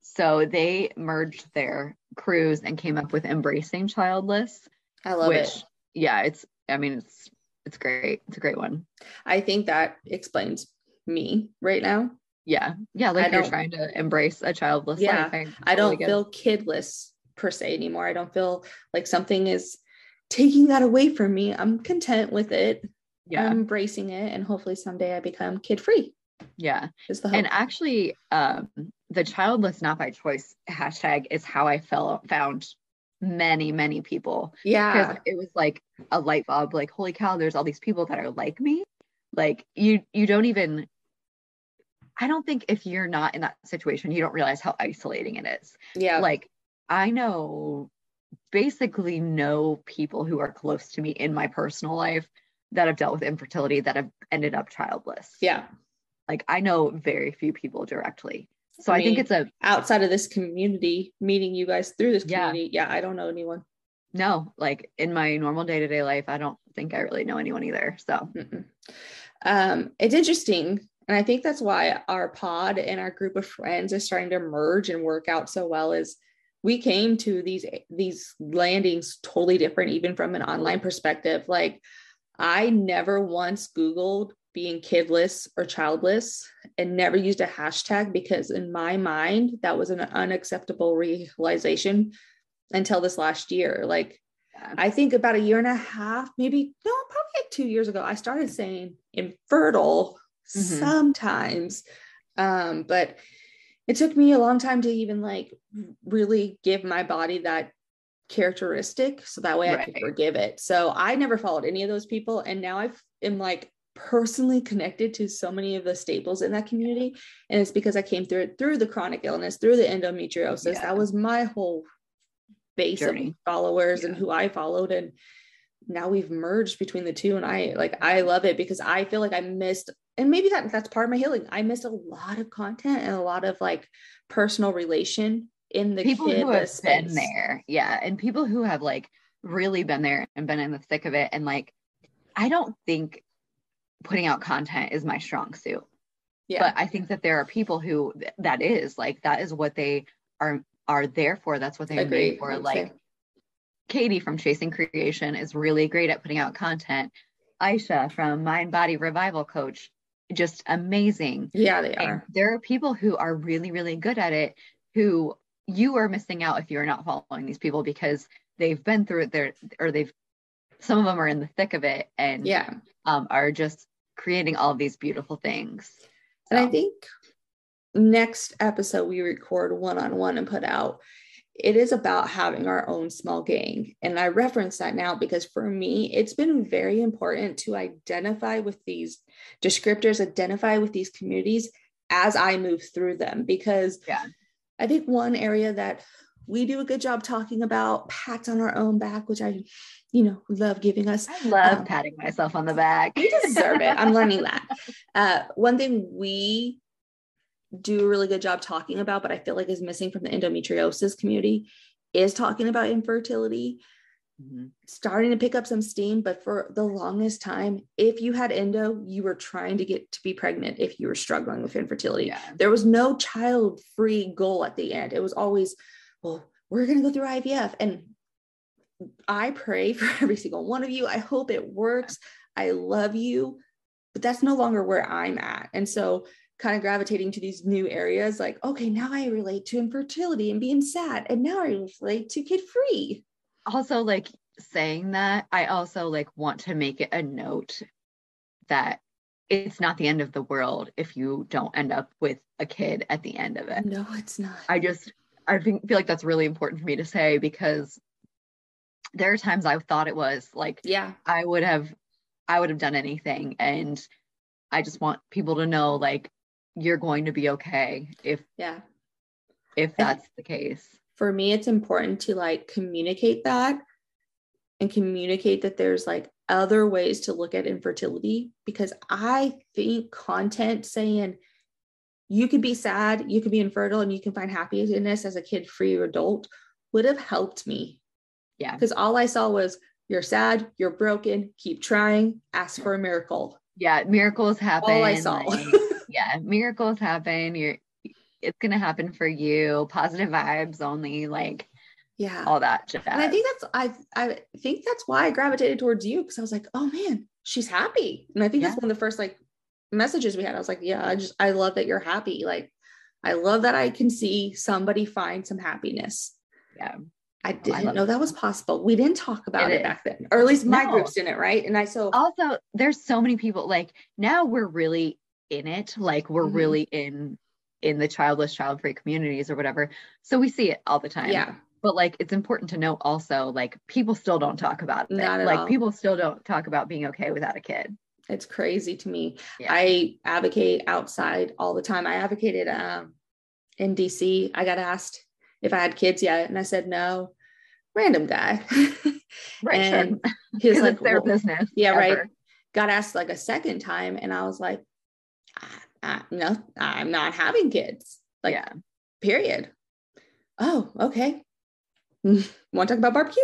Speaker 2: so they merged their crews and came up with embracing childless
Speaker 1: i love which, it
Speaker 2: yeah it's i mean it's it's great it's a great one
Speaker 1: i think that explains me right now
Speaker 2: Yeah. Yeah. Like
Speaker 1: I
Speaker 2: you're trying to embrace a childless
Speaker 1: Yeah,
Speaker 2: life.
Speaker 1: I don't
Speaker 2: totally it.
Speaker 1: feel kidless per se anymore. I don't feel like something is taking that away from me. I'm content with it.
Speaker 2: yeah.
Speaker 1: I'm embracing it, and hopefully someday I become kid free.
Speaker 2: yeah.
Speaker 1: Is the hope.
Speaker 2: And actually, um, the childless not by choice hashtag is how I felt found many, many people.
Speaker 1: yeah,
Speaker 2: Because it was like a light bulb, like, holy cow, there's all these people that are like me. Like you you don't even I don't think if you're not in that situation, you don't realize how isolating it is.
Speaker 1: yeah,
Speaker 2: Like I know basically no people who are close to me in my personal life that have dealt with infertility that have ended up childless.
Speaker 1: yeah.
Speaker 2: Like I know very few people directly. So I, think
Speaker 1: mean,
Speaker 2: it's a
Speaker 1: outside of this community, meeting you guys through this
Speaker 2: Yeah.
Speaker 1: community. Yeah, I don't know anyone.
Speaker 2: no, like in my normal day-to-day life, I don't think I really know anyone either. So
Speaker 1: Mm-mm. Um, it's interesting. And I think that's why our pod and our group of friends is starting to merge and work out so well is we came to these these landings totally different, even from an online perspective. Like I never once Googled being kidless or childless and never used a hashtag because in my mind that was an unacceptable realization until this last year. Like. I think about a year and a half, maybe no, probably like two years ago, I started saying infertile
Speaker 2: Mhm.
Speaker 1: sometimes. Um, but it took me a long time to even like really give my body that characteristic so that way I could forgive it. So I never followed any of those people. And now I am like personally connected to so many of the staples in that community. And it's because I came through it through the chronic illness, through the endometriosis.
Speaker 2: Yeah.
Speaker 1: That was my whole base
Speaker 2: Journey.
Speaker 1: of followers and who I followed. And now we've merged between the two. And I like I love it because I feel like I missed, and maybe that that's part of my healing. I miss a lot of content and a lot of like personal relation in the
Speaker 2: people who have been there. Yeah and people who have like really been there and been in the thick of it and like i don't think putting out content is my strong suit.
Speaker 1: Yeah.
Speaker 2: but i think that there are people who th- that is like that is what they are are there for. That's what they're made for. Like katie from chasing creation is really great at putting out content. Aisha from mind body revival coach just amazing
Speaker 1: yeah, they
Speaker 2: and
Speaker 1: are.
Speaker 2: there are people who are really, really good at it who you are missing out if you're not following these people because they've been through it there or they've some of them are in the thick of it and
Speaker 1: Yeah.
Speaker 2: um, are just creating all these beautiful things.
Speaker 1: And I think next episode we record one on one and put out, it is about having our own small gang. And I reference that now because for me, it's been very important to identify with these descriptors, identify with these communities as I move through them. Because
Speaker 2: Yeah.
Speaker 1: I think one area that we do a good job talking about pats on our own back, which I, you know, love giving us
Speaker 2: I love
Speaker 1: um,
Speaker 2: patting myself on the back.
Speaker 1: you deserve it. I'm learning that. Uh, one thing we do a really good job talking about, but I feel like is missing from the endometriosis community is talking about infertility,
Speaker 2: Mhm.
Speaker 1: starting to pick up some steam. But for the longest time, if you had endo, you were trying to get to be pregnant if you were struggling with infertility.
Speaker 2: Yeah.
Speaker 1: There was no child free goal at the end. It was always, well, we're going to go through IVF. And I pray for every single one of you. I hope it works. I love you. But that's no longer where I'm at. And so, kind of gravitating to these new areas like, okay, now I relate to infertility and being sad. And now I relate to kid free.
Speaker 2: Also, like saying that, I also like want to make it a note that it's not the end of the world if you don't end up with a kid at the end of it.
Speaker 1: No, it's not.
Speaker 2: I just I think feel like that's really important for me to say because there are times I thought it was like
Speaker 1: yeah.
Speaker 2: I would have I would have done anything and I just want people to know like you're going to be okay if
Speaker 1: Yeah.
Speaker 2: if that's the case.
Speaker 1: for me it's important to like communicate that and communicate that there's like other ways to look at infertility because i think content saying you could be sad you could be infertile and you can find happiness as a kid free adult would have helped me
Speaker 2: Yeah.
Speaker 1: because all i saw was you're sad you're broken keep trying ask for a miracle
Speaker 2: Yeah, miracles happen.
Speaker 1: all i saw
Speaker 2: like, yeah, miracles happen. You're it's gonna happen for you. Positive vibes only, like
Speaker 1: yeah
Speaker 2: all that jazz.
Speaker 1: And I think that's I I think that's why I gravitated towards you because I was like, oh man, she's happy. And I think that's one of the first like messages we had. I was like, yeah, I just I love that you're happy. Like I love that I can see somebody find some happiness.
Speaker 2: Yeah.
Speaker 1: I oh, didn't I know that was possible. We didn't talk about it, it back then, or
Speaker 2: at
Speaker 1: least my no. groups didn't, right? And I so
Speaker 2: also there's so many people like now we're really in it, like we're mm-hmm. really in in the childless, child-free communities or whatever. So we see it all the time.
Speaker 1: Yeah.
Speaker 2: But like it's important to note also, like people still don't talk about it.
Speaker 1: Not
Speaker 2: like
Speaker 1: all.
Speaker 2: people still don't talk about being okay without a kid.
Speaker 1: It's crazy to me. Yeah. I advocate outside all the time. I advocated um in DC. I got asked if I had kids yet, and I said no. Random guy.
Speaker 2: right. and sure. he was like, their well, business.
Speaker 1: Yeah, ever. right. Got asked like a second time, and I was like, I, no, I'm not having kids. Like,
Speaker 2: yeah.
Speaker 1: period. Oh, okay. Want to talk about barbecue?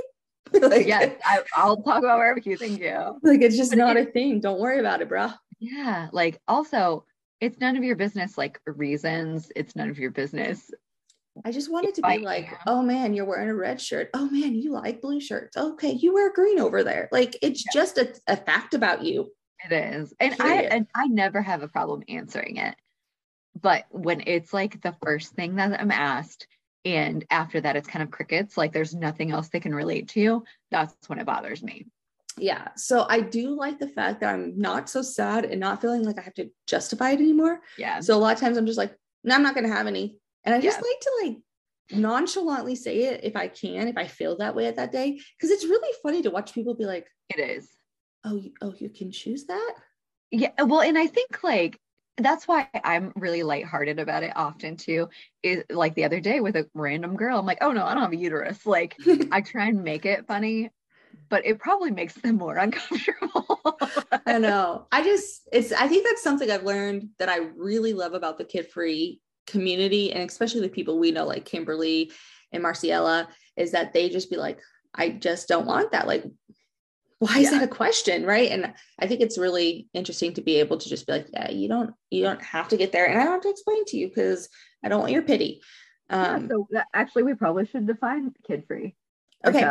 Speaker 2: like, yeah, I, will talk about barbecue. Thank you.
Speaker 1: Like, it's just but not it, a thing. Don't worry about it, bro.
Speaker 2: Yeah. Like, also, it's none of your business, like, reasons. It's none of your business.
Speaker 1: I just wanted to be like, oh man, you're wearing a red shirt. Oh man, you like blue shirts. Okay, you wear green over there. Like, it's yeah. just a, a fact about you.
Speaker 2: It is. And Period. I and I never have a problem answering it. But when it's like the first thing that I'm asked and after that it's kind of crickets, like there's nothing else they can relate to, that's when it bothers me.
Speaker 1: Yeah. So I do like the fact that I'm not so sad and not feeling like I have to justify it anymore.
Speaker 2: Yeah.
Speaker 1: So a lot of times I'm just like, no, I'm not gonna have any. And I just yeah. like to like nonchalantly say it if I can, if I feel that way at that day. Cause it's really funny to watch people be like,
Speaker 2: it is
Speaker 1: oh you, oh you can choose that?
Speaker 2: Yeah well and i think like that's why i'm really lighthearted about it often too is like the other day with a random girl i'm like oh no i don't have a uterus. Like i try and make it funny but it probably makes them more uncomfortable.
Speaker 1: I know. I just it's i think that's something i've learned that i really love about the kid free community and especially the people we know like kimberly and marciella is that they just be like i just don't want that. Like why is yeah. that a question right? And i think it's really interesting to be able to just be like yeah you don't you don't have to get there. And i don't have to explain to you because i don't want your pity.
Speaker 2: Um yeah, so actually we probably should define kid free
Speaker 1: okay.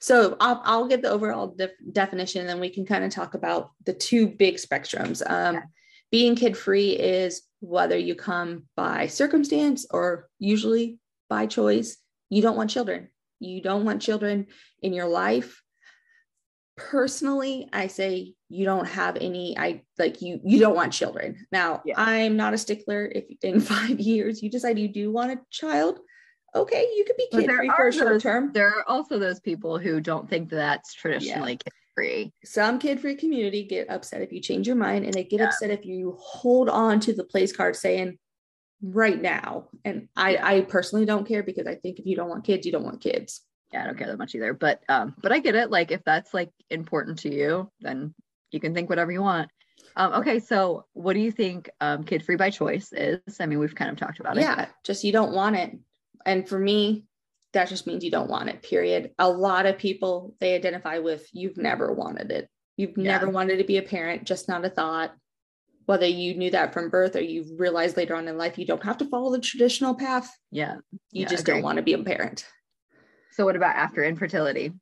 Speaker 1: so I'll, I'll give the overall def- definition and then we can kind of talk about the two big spectrums. Um yeah. being kid free is whether you come by circumstance or usually by choice. You don't want children. You don't want children in your life personally i say you don't have any i like you you don't want children now yeah. i'm not a stickler if in five years you decide you do want a child okay you could be kid free for a short term
Speaker 2: there are also those people who don't think that's traditionally yeah. kid free
Speaker 1: some kid free community get upset if you change your mind and they get yeah. upset if you hold on to the place card saying right now and i i personally don't care because i think if you don't want kids you don't want kids
Speaker 2: yeah, I don't care that much either. But um, but I get it. Like if that's like important to you, then you can think whatever you want. Um, okay, so what do you think um, kid free by choice is? I mean, we've kind of talked about
Speaker 1: it. Yeah, just you don't want it. And for me, that just means you don't want it, period. A lot of people they identify with you've never wanted it. You've yeah. never wanted to be a parent, just not a thought. Whether you knew that from birth or you realized later on in life you don't have to follow the traditional path.
Speaker 2: Yeah.
Speaker 1: You
Speaker 2: yeah,
Speaker 1: just don't want to be a parent.
Speaker 2: So what about after infertility?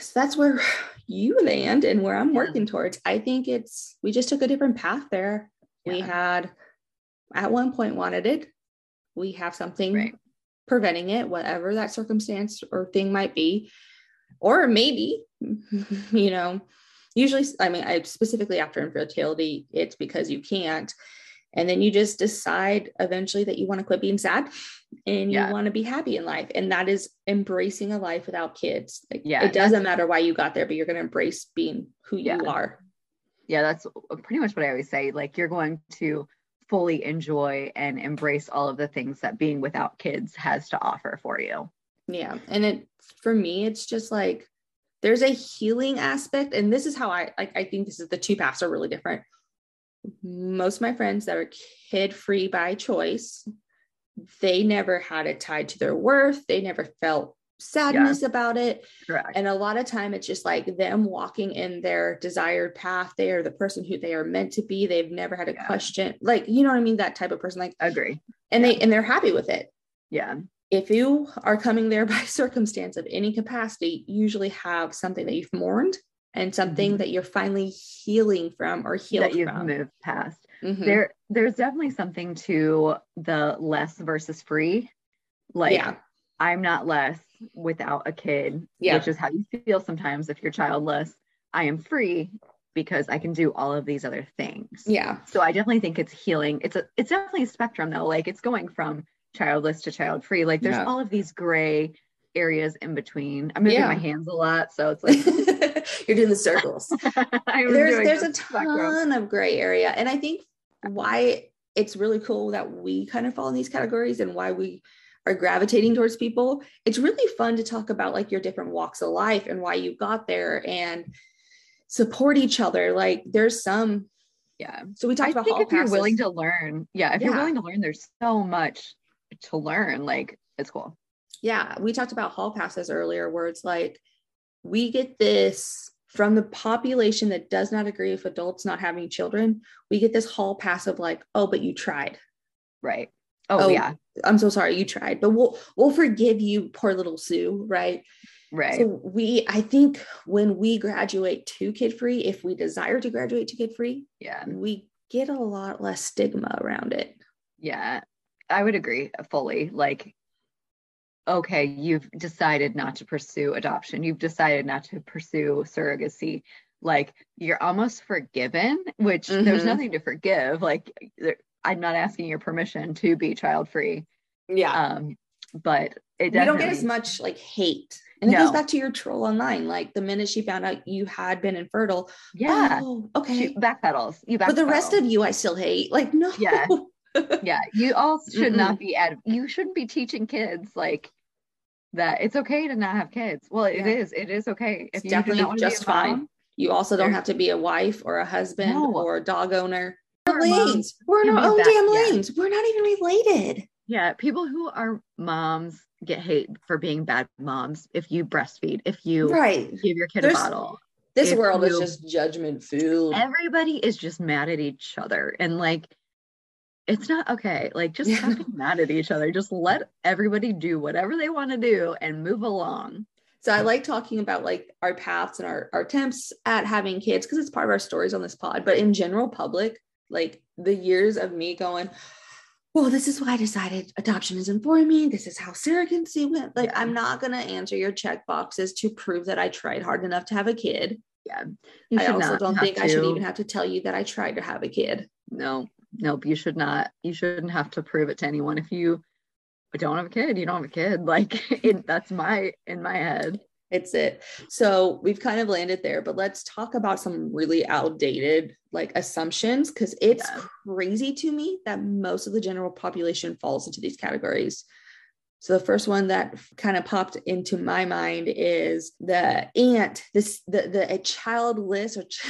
Speaker 1: So that's where you land and where I'm yeah. working towards. I think it's we just took a different path there. Yeah. We had at one point wanted it. We have something right. preventing it, whatever that circumstance or thing might be. Or maybe, you know, usually I mean I specifically after infertility, it's because you can't and then you just decide eventually that you want to quit being sad and you yeah. want to be happy in life. And that is embracing a life without kids. Like yeah it doesn't matter why you got there but you're going to embrace being who yeah. you are.
Speaker 2: Yeah that's pretty much what i always say like you're going to fully enjoy and embrace all of the things that being without kids has to offer for you.
Speaker 1: Yeah and it for me it's just like there's a healing aspect and this is how i like i think this is the two paths are really different most of my friends that are kid free by choice, they never had it tied to their worth. They never felt sadness yeah. about it.
Speaker 2: Correct.
Speaker 1: And a lot of time it's just like them walking in their desired path. They are the person who they are meant to be. They've never had a yeah. question. Like, you know what I mean? That type of person. Like
Speaker 2: agree.
Speaker 1: And yeah. they and they're happy with it.
Speaker 2: Yeah.
Speaker 1: If you are coming there by circumstance of any capacity, usually have something that you've mourned and something
Speaker 2: Mhm.
Speaker 1: that you're finally healing from or healed
Speaker 2: that you've
Speaker 1: from.
Speaker 2: moved past.
Speaker 1: Mhm.
Speaker 2: There, there's definitely something to the less versus free. Like
Speaker 1: yeah.
Speaker 2: I'm not less without a kid,
Speaker 1: Yeah.
Speaker 2: which is how you feel sometimes if you're childless. I am free because I can do all of these other things.
Speaker 1: Yeah.
Speaker 2: So I definitely think it's healing. It's a it's definitely a spectrum though. Like it's going from childless to child free. Like there's
Speaker 1: Yeah.
Speaker 2: all of these gray areas in between. I'm moving
Speaker 1: Yeah.
Speaker 2: my hands a lot, so it's like
Speaker 1: You're doing the circles. There's there's a ton of gray area and i think why it's really cool that we kind of fall in these categories and why we are gravitating towards people it's really fun to talk about like your different walks of life and why you got there and support each other like there's some
Speaker 2: Yeah.
Speaker 1: so we talked
Speaker 2: I
Speaker 1: about
Speaker 2: think if you're willing to learn, yeah, if you're willing to learn, there's so much to learn. Like it's cool.
Speaker 1: yeah we talked about hall passes earlier where it's like we get this from the population that does not agree with adults not having children we get this hall pass of like oh but you tried
Speaker 2: Right. Oh,
Speaker 1: Oh,
Speaker 2: yeah.
Speaker 1: I'm so sorry you tried, but we'll we'll forgive you, poor little Sue, right?
Speaker 2: Right.
Speaker 1: So we I think when we graduate to kid free, if we desire to graduate to kid free,
Speaker 2: yeah.
Speaker 1: we get a lot less stigma around it.
Speaker 2: Yeah. I would agree fully. Like, okay, you've decided not to pursue adoption. You've decided not to pursue surrogacy. Like you're almost forgiven, which there's
Speaker 1: Mhm.
Speaker 2: nothing to forgive. Like I'm not asking your permission to be child free.
Speaker 1: Yeah.
Speaker 2: Um, but it definitely
Speaker 1: don't get as much like hate. And it goes back to your troll online. Like the minute she found out you had been infertile,
Speaker 2: yeah.
Speaker 1: oh, okay.
Speaker 2: She backpedals. You backpedal.
Speaker 1: but the rest of you I still hate. Like, no.
Speaker 2: Yeah. yeah you all should not be ad- you shouldn't be teaching kids like that it's okay to not have kids well it
Speaker 1: Yeah.
Speaker 2: is it is okay
Speaker 1: It's
Speaker 2: if you
Speaker 1: definitely
Speaker 2: not want to be
Speaker 1: just
Speaker 2: mom,
Speaker 1: fine. You also don't have to be a wife or a husband
Speaker 2: No.
Speaker 1: or a dog owner. We're lanes. We're in our own damn
Speaker 2: yeah.
Speaker 1: lanes. We're not even related.
Speaker 2: yeah people who are moms get hate for being bad moms if you breastfeed if you
Speaker 1: Right.
Speaker 2: give your kid
Speaker 1: There's-
Speaker 2: a bottle
Speaker 1: This world is just judgment filled.
Speaker 2: everybody is just mad at each other and like it's not okay like just
Speaker 1: Yeah.
Speaker 2: stop being mad at each other just let everybody do whatever they want to do and move along
Speaker 1: So I like talking about like our paths and our, our attempts at having kids because it's part of our stories on this pod. But in general public, like the years of me going, well, this is why I decided adoption isn't for me. This is how surrogacy went. Like,
Speaker 2: Yeah.
Speaker 1: I'm not going to answer your check boxes to prove that I tried hard enough to have a kid.
Speaker 2: yeah you
Speaker 1: I also don't
Speaker 2: have
Speaker 1: think I should even have to tell you that I tried to have a kid.
Speaker 2: no nope you should not you shouldn't have to prove it to anyone if you don't have a kid you don't have a kid like it, that's my in my head
Speaker 1: It's it. So we've kind of landed there, but let's talk about some really outdated like assumptions because it's
Speaker 2: Yeah.
Speaker 1: crazy to me that most of the general population falls into these categories. So the first one that kind of popped into my mind is the aunt, this the the a childless or ch-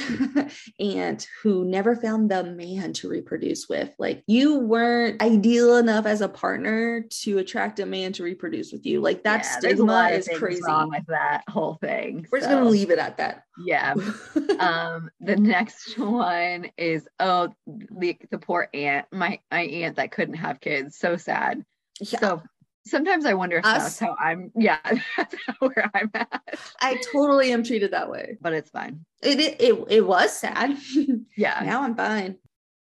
Speaker 1: aunt who never found the man to reproduce with. Like you weren't ideal enough as a partner to attract a man to reproduce with you. Like that
Speaker 2: Yeah,
Speaker 1: stigma is crazy.
Speaker 2: wrong with that whole thing
Speaker 1: We're just gonna leave it at that.
Speaker 2: yeah um the next one is oh the the poor aunt my my aunt that couldn't have kids so sad
Speaker 1: yeah,
Speaker 2: so sometimes i wonder if
Speaker 1: Us?
Speaker 2: that's how i'm yeah that's where i'm at
Speaker 1: I totally am treated that way.
Speaker 2: but it's fine
Speaker 1: It it it, it was sad.
Speaker 2: yeah
Speaker 1: now I'm fine.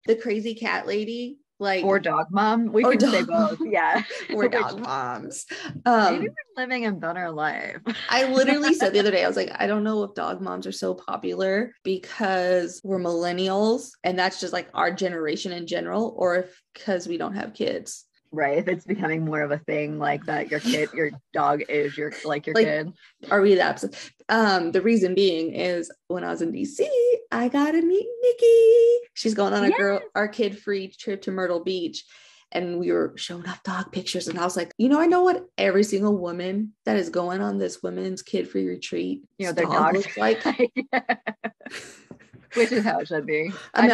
Speaker 1: The crazy cat lady, like
Speaker 2: or dog mom we can say both yeah
Speaker 1: or dog moms.
Speaker 2: maybe
Speaker 1: Um,
Speaker 2: we're living a better life
Speaker 1: I literally said the other day, I was like, I don't know if dog moms are so popular because we're millennials and that's just like our generation in general, or if because we don't have kids.
Speaker 2: Right if it's becoming more of a thing like that your kid your dog is your like your
Speaker 1: Like,
Speaker 2: kid
Speaker 1: Are we that? obs- Um, the reason being is when I was in DC, I got to meet Nikki. She's going on a girl, our kid free trip to Myrtle Beach. And we were showing off dog pictures. And I was like, you know, I know what every single woman that is going on this women's kid free retreat,
Speaker 2: you know their
Speaker 1: dog
Speaker 2: dogs
Speaker 1: looks like.
Speaker 2: which is how it should be
Speaker 1: I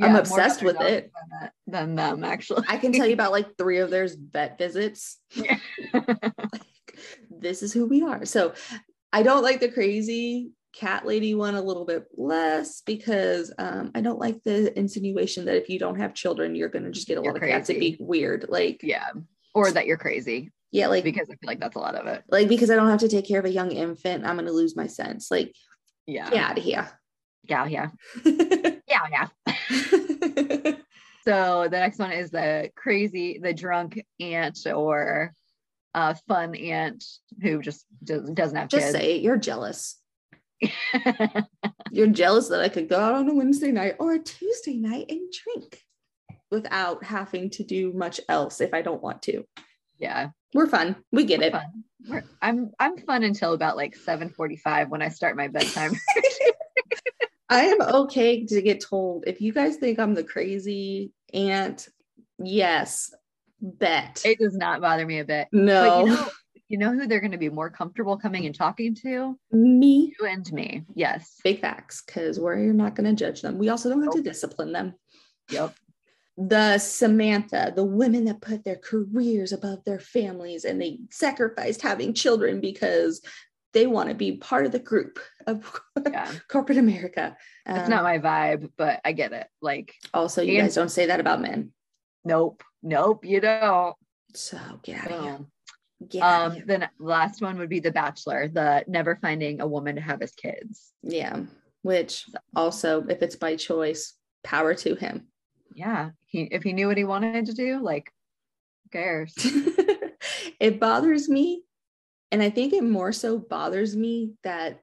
Speaker 2: know
Speaker 1: I'm-
Speaker 2: they're-
Speaker 1: I'm
Speaker 2: more
Speaker 1: obsessed with
Speaker 2: it. than, than them actually
Speaker 1: I can tell you about like three of their vet visits.
Speaker 2: Yeah.
Speaker 1: this is who we are. So I don't like the crazy cat lady one a little bit less because um, I don't like the insinuation that if you don't have children, you're going to just get a
Speaker 2: You're
Speaker 1: lot of cats and be weird. Like,
Speaker 2: yeah or that you're crazy
Speaker 1: yeah, like,
Speaker 2: because i feel like that's a lot of it
Speaker 1: like because I don't have to take care of a young infant, I'm going to lose my sense. Like,
Speaker 2: Yeah.
Speaker 1: Get out of here.
Speaker 2: Yeah. Yeah. Yeah. So the next one is the crazy, the drunk aunt or uh, fun aunt who just does, doesn't have
Speaker 1: Just
Speaker 2: kids.
Speaker 1: say it. You're jealous. You're jealous that I could go out on a Wednesday night or a Tuesday night and drink without having to do much else if I don't want to.
Speaker 2: yeah.
Speaker 1: We're fun. We get it.
Speaker 2: Fun. We're- I'm I'm fun until about like 7:45 when I start my bedtime.
Speaker 1: I am okay to get told if you guys think I'm the crazy aunt, yes, bet.
Speaker 2: it does not bother me a bit. But
Speaker 1: no,
Speaker 2: you know, you know who they're going to be more comfortable coming and talking to?
Speaker 1: me.
Speaker 2: You and me. Yes.
Speaker 1: Big facts, because we're not going to judge them. We also don't have to discipline them.
Speaker 2: Yep.
Speaker 1: the Samantha, the women that put their careers above their families and they sacrificed having children because they want to be part of the group of
Speaker 2: Yeah.
Speaker 1: corporate America.
Speaker 2: It's
Speaker 1: Um,
Speaker 2: not my vibe, but I get it. Like,
Speaker 1: also, you guys don't say that about men.
Speaker 2: nope, nope, you don't.
Speaker 1: So get out of here.
Speaker 2: Um,
Speaker 1: Get out of
Speaker 2: um,
Speaker 1: here.
Speaker 2: the last one would be The Bachelor, the never finding a woman to have his kids.
Speaker 1: Yeah. Which also, if it's by choice, power to him.
Speaker 2: Yeah. He if he knew what he wanted to do, like, who cares?
Speaker 1: it bothers me. And I think it more so bothers me that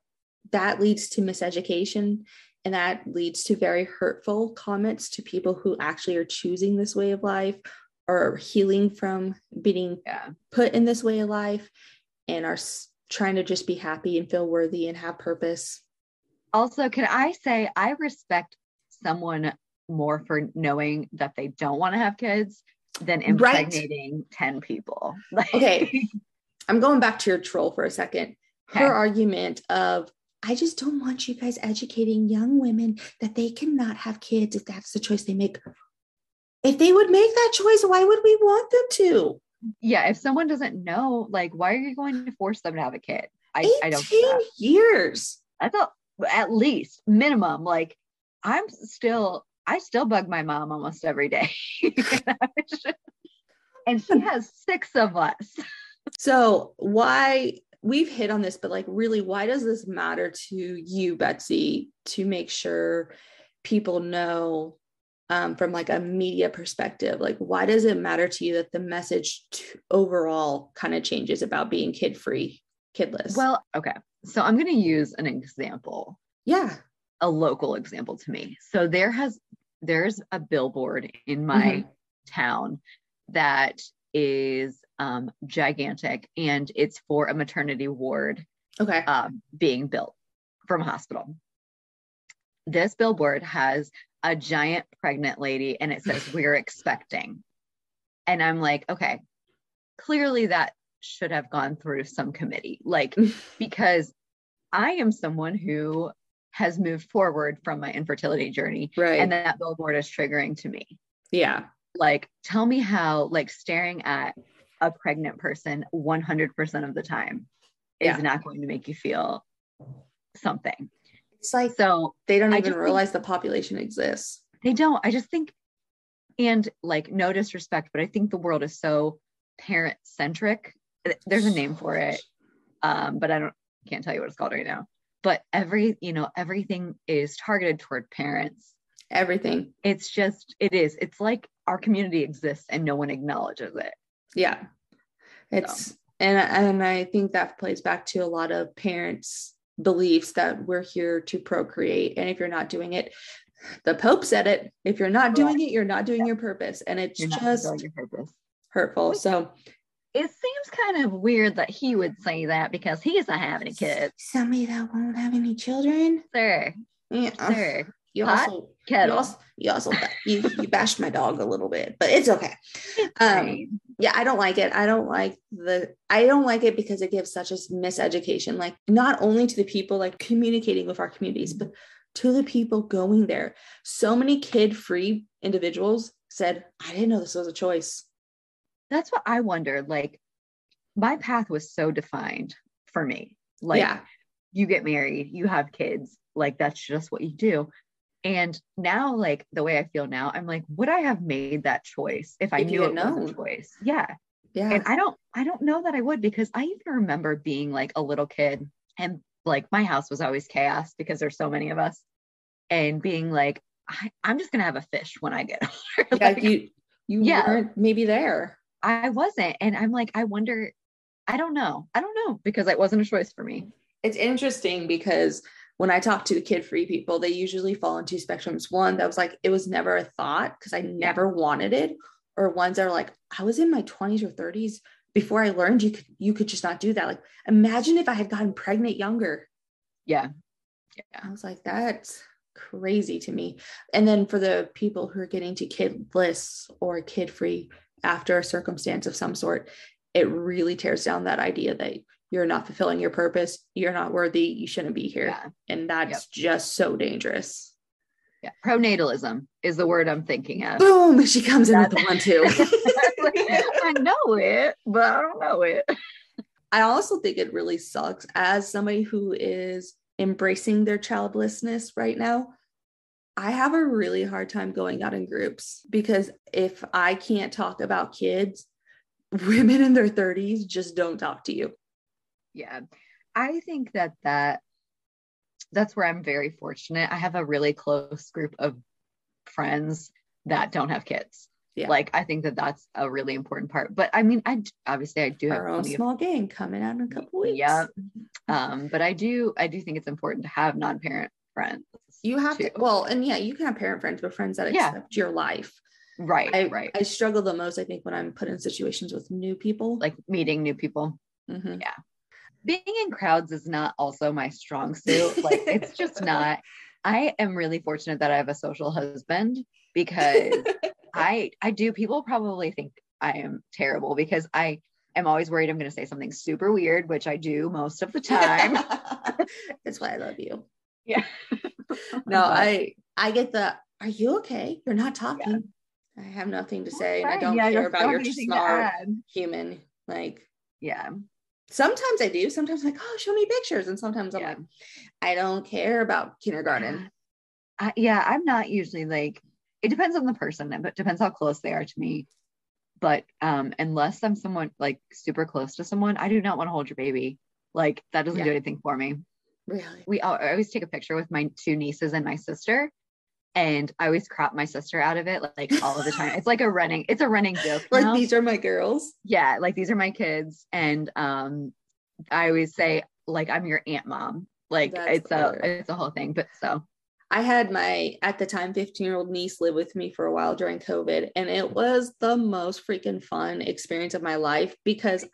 Speaker 1: that leads to miseducation and that leads to very hurtful comments to people who actually are choosing this way of life or healing from being
Speaker 2: Yeah.
Speaker 1: put in this way of life and are trying to just be happy and feel worthy and have purpose.
Speaker 2: Also, can I say I respect someone more for knowing that they don't want to have kids than
Speaker 1: Right.
Speaker 2: impregnating 10 people. Like,
Speaker 1: Okay. I'm going back to your troll for a second. Her
Speaker 2: Okay.
Speaker 1: argument of, I just don't want you guys educating young women that they cannot have kids if that's the choice they make. If they would make that choice, why would we want them to?
Speaker 2: yeah, if someone doesn't know, like, why are you going to force them to have a kid? I,
Speaker 1: 18
Speaker 2: I don't that.
Speaker 1: years.
Speaker 2: I thought at least minimum, like I'm still, I still bug my mom almost every day. and she has six of us.
Speaker 1: So, why we've hit on this, but like, really, why does this matter to you, Betsy, to make sure people know um, from like a media perspective? Like, why does it matter to you that the message to overall kind of changes about being kid free, kidless?
Speaker 2: Well, okay. So I'm going to use an example,
Speaker 1: yeah.
Speaker 2: a local example to me. So there has, there's a billboard in my
Speaker 1: Mhm.
Speaker 2: town that is um, gigantic and it's for a maternity ward
Speaker 1: Okay.
Speaker 2: um, being built from a hospital. This billboard has a giant pregnant lady and it says, We're expecting. And I'm like, okay, clearly that should have gone through some committee. Like, because I am someone who has moved forward from my infertility journey
Speaker 1: right.
Speaker 2: and that billboard is triggering to me.
Speaker 1: yeah.
Speaker 2: Like, tell me how, like, staring at a pregnant person 100% of the time is
Speaker 1: Yeah.
Speaker 2: not going to make you feel something.
Speaker 1: It's like
Speaker 2: So
Speaker 1: they don't even
Speaker 2: just think-
Speaker 1: realize the population exists.
Speaker 2: they don't. I just think, and like, no disrespect, but I think the world is so parent centric. There's a name for it, um, but I don't can't tell you what it's called right now. But every, you know, everything is targeted toward parents.
Speaker 1: Everything.
Speaker 2: It's just, it is. It's like our community exists and no one acknowledges it.
Speaker 1: Yeah. It's and and I think that plays back to a lot of parents' beliefs that we're here to procreate. And if you're not doing it, the Pope said it. If you're not doing it, you're not doing your purpose. And it's
Speaker 2: You're
Speaker 1: just hurtful. So
Speaker 2: It seems kind of weird that he would say that because he's not having any kids.
Speaker 1: somebody that won't have any children.
Speaker 2: Sir,
Speaker 1: Yeah.
Speaker 2: sir,
Speaker 1: You
Speaker 2: Hot
Speaker 1: also you also you also you, you bashed my dog a little bit, but it's okay. Um, yeah i don't like it i don't like the i don't like it because it gives such a miseducation like not only to the people like communicating with our communities but to the people going there so many kid free individuals said i didn't know this was a choice
Speaker 2: that's what I wondered. Like, my path was so defined for me. Like,
Speaker 1: yeah
Speaker 2: you get married, you have kids, like, that's just what you do. And now, like, the way I feel now, I'm like, would I have made that choice if I
Speaker 1: If
Speaker 2: knew it was a choice? Yeah.
Speaker 1: yeah
Speaker 2: And I don't, I don't know that I would because I even remember being like a little kid and like my house was always chaos because there's so many of us. And being like, I, am just gonna have a fish when I get older.
Speaker 1: like, you you yeah. weren't maybe there.
Speaker 2: I wasn't. And I'm like, I wonder, I don't know. I don't know because it wasn't a choice for me.
Speaker 1: It's interesting because when I talk to kid free people, they usually fall into spectrums. One that was like, it was never a thought because I never wanted it, or ones that are like, I was in my 20s or 30s before I learned you could you could just not do that. Like imagine if I had gotten pregnant younger.
Speaker 2: Yeah.
Speaker 1: Yeah. I was like, that's crazy to me. And then for the people who are getting to kidless or kid free after a circumstance of some sort, it really tears down that idea that you're not fulfilling your purpose, you're not worthy, you shouldn't be here. Yeah. And that's yep. just so dangerous.
Speaker 2: Yeah. Pronatalism is the word I'm thinking of.
Speaker 1: Boom. She comes in with the one too.
Speaker 2: I know it, but I don't know it.
Speaker 1: I also think it really sucks as somebody who is embracing their childlessness right now. I have a really hard time going out in groups because if I can't talk about kids, women in their 30s just don't talk to you
Speaker 2: yeah. I think that that that's where i'm very fortunate. I have a really close group of friends that don't have kids. Yeah. like i think that that's a really important part but i mean i obviously i do
Speaker 1: have our own small of, gang coming out in a couple weeks.
Speaker 2: Yeah um but i do i do think it's important to have non-parent friends
Speaker 1: you have too. to well and yeah you can have parent friends but friends that accept yeah. your life.
Speaker 2: Right
Speaker 1: I,
Speaker 2: right.
Speaker 1: I struggle the most i think when i'm put in situations with new people.
Speaker 2: Like meeting new people. Mm-hmm. yeah being in crowds is not also my strong suit. Like it's just not. I am really fortunate that I have a social husband because I I do people probably think I am terrible because I am always worried I'm going to say something super weird, which I do most of the time.
Speaker 1: That's why I love you.
Speaker 2: Yeah.
Speaker 1: no, I I get the are you okay? You're not talking. Yeah. I have nothing to say and I don't yeah, care about your smart human like
Speaker 2: yeah
Speaker 1: sometimes I do. Sometimes I'm like, oh, show me pictures. And sometimes I'm yeah. like, I don't care about kindergarten.
Speaker 2: Uh, yeah, I'm not usually like, it depends on the person, but depends how close they are to me. But um, unless I'm someone like super close to someone, I do not want to hold your baby. Like that doesn't yeah. do anything for me.
Speaker 1: Really?
Speaker 2: We I always take a picture with my two nieces and my sister and I always crop my sister out of it like all of the time. It's like a running, it's a running joke.
Speaker 1: like know? these are my girls.
Speaker 2: Yeah, like these are my kids. And um I always say like I'm your aunt mom. Like That's it's a it's a whole thing. But so
Speaker 1: I had my at the time 15 year old niece live with me for a while during COVID, and it was the most freaking fun experience of my life because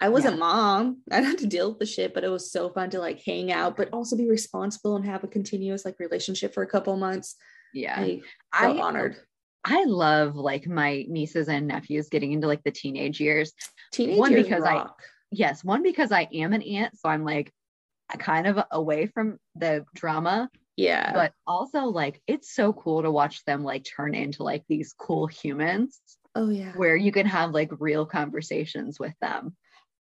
Speaker 1: I wasn't yeah. mom. I had to deal with the shit, but it was so fun to like hang out, but also be responsible and have a continuous like relationship for a couple months.
Speaker 2: Yeah.
Speaker 1: I felt I, honored.
Speaker 2: I love like my nieces and nephews getting into like the teenage years.
Speaker 1: Teenage one years because rock.
Speaker 2: i yes one because i am an aunt so i'm like kind of away from the drama.
Speaker 1: Yeah.
Speaker 2: But also like it's so cool to watch them like turn into like these cool humans
Speaker 1: oh yeah.
Speaker 2: where you can have like real conversations with them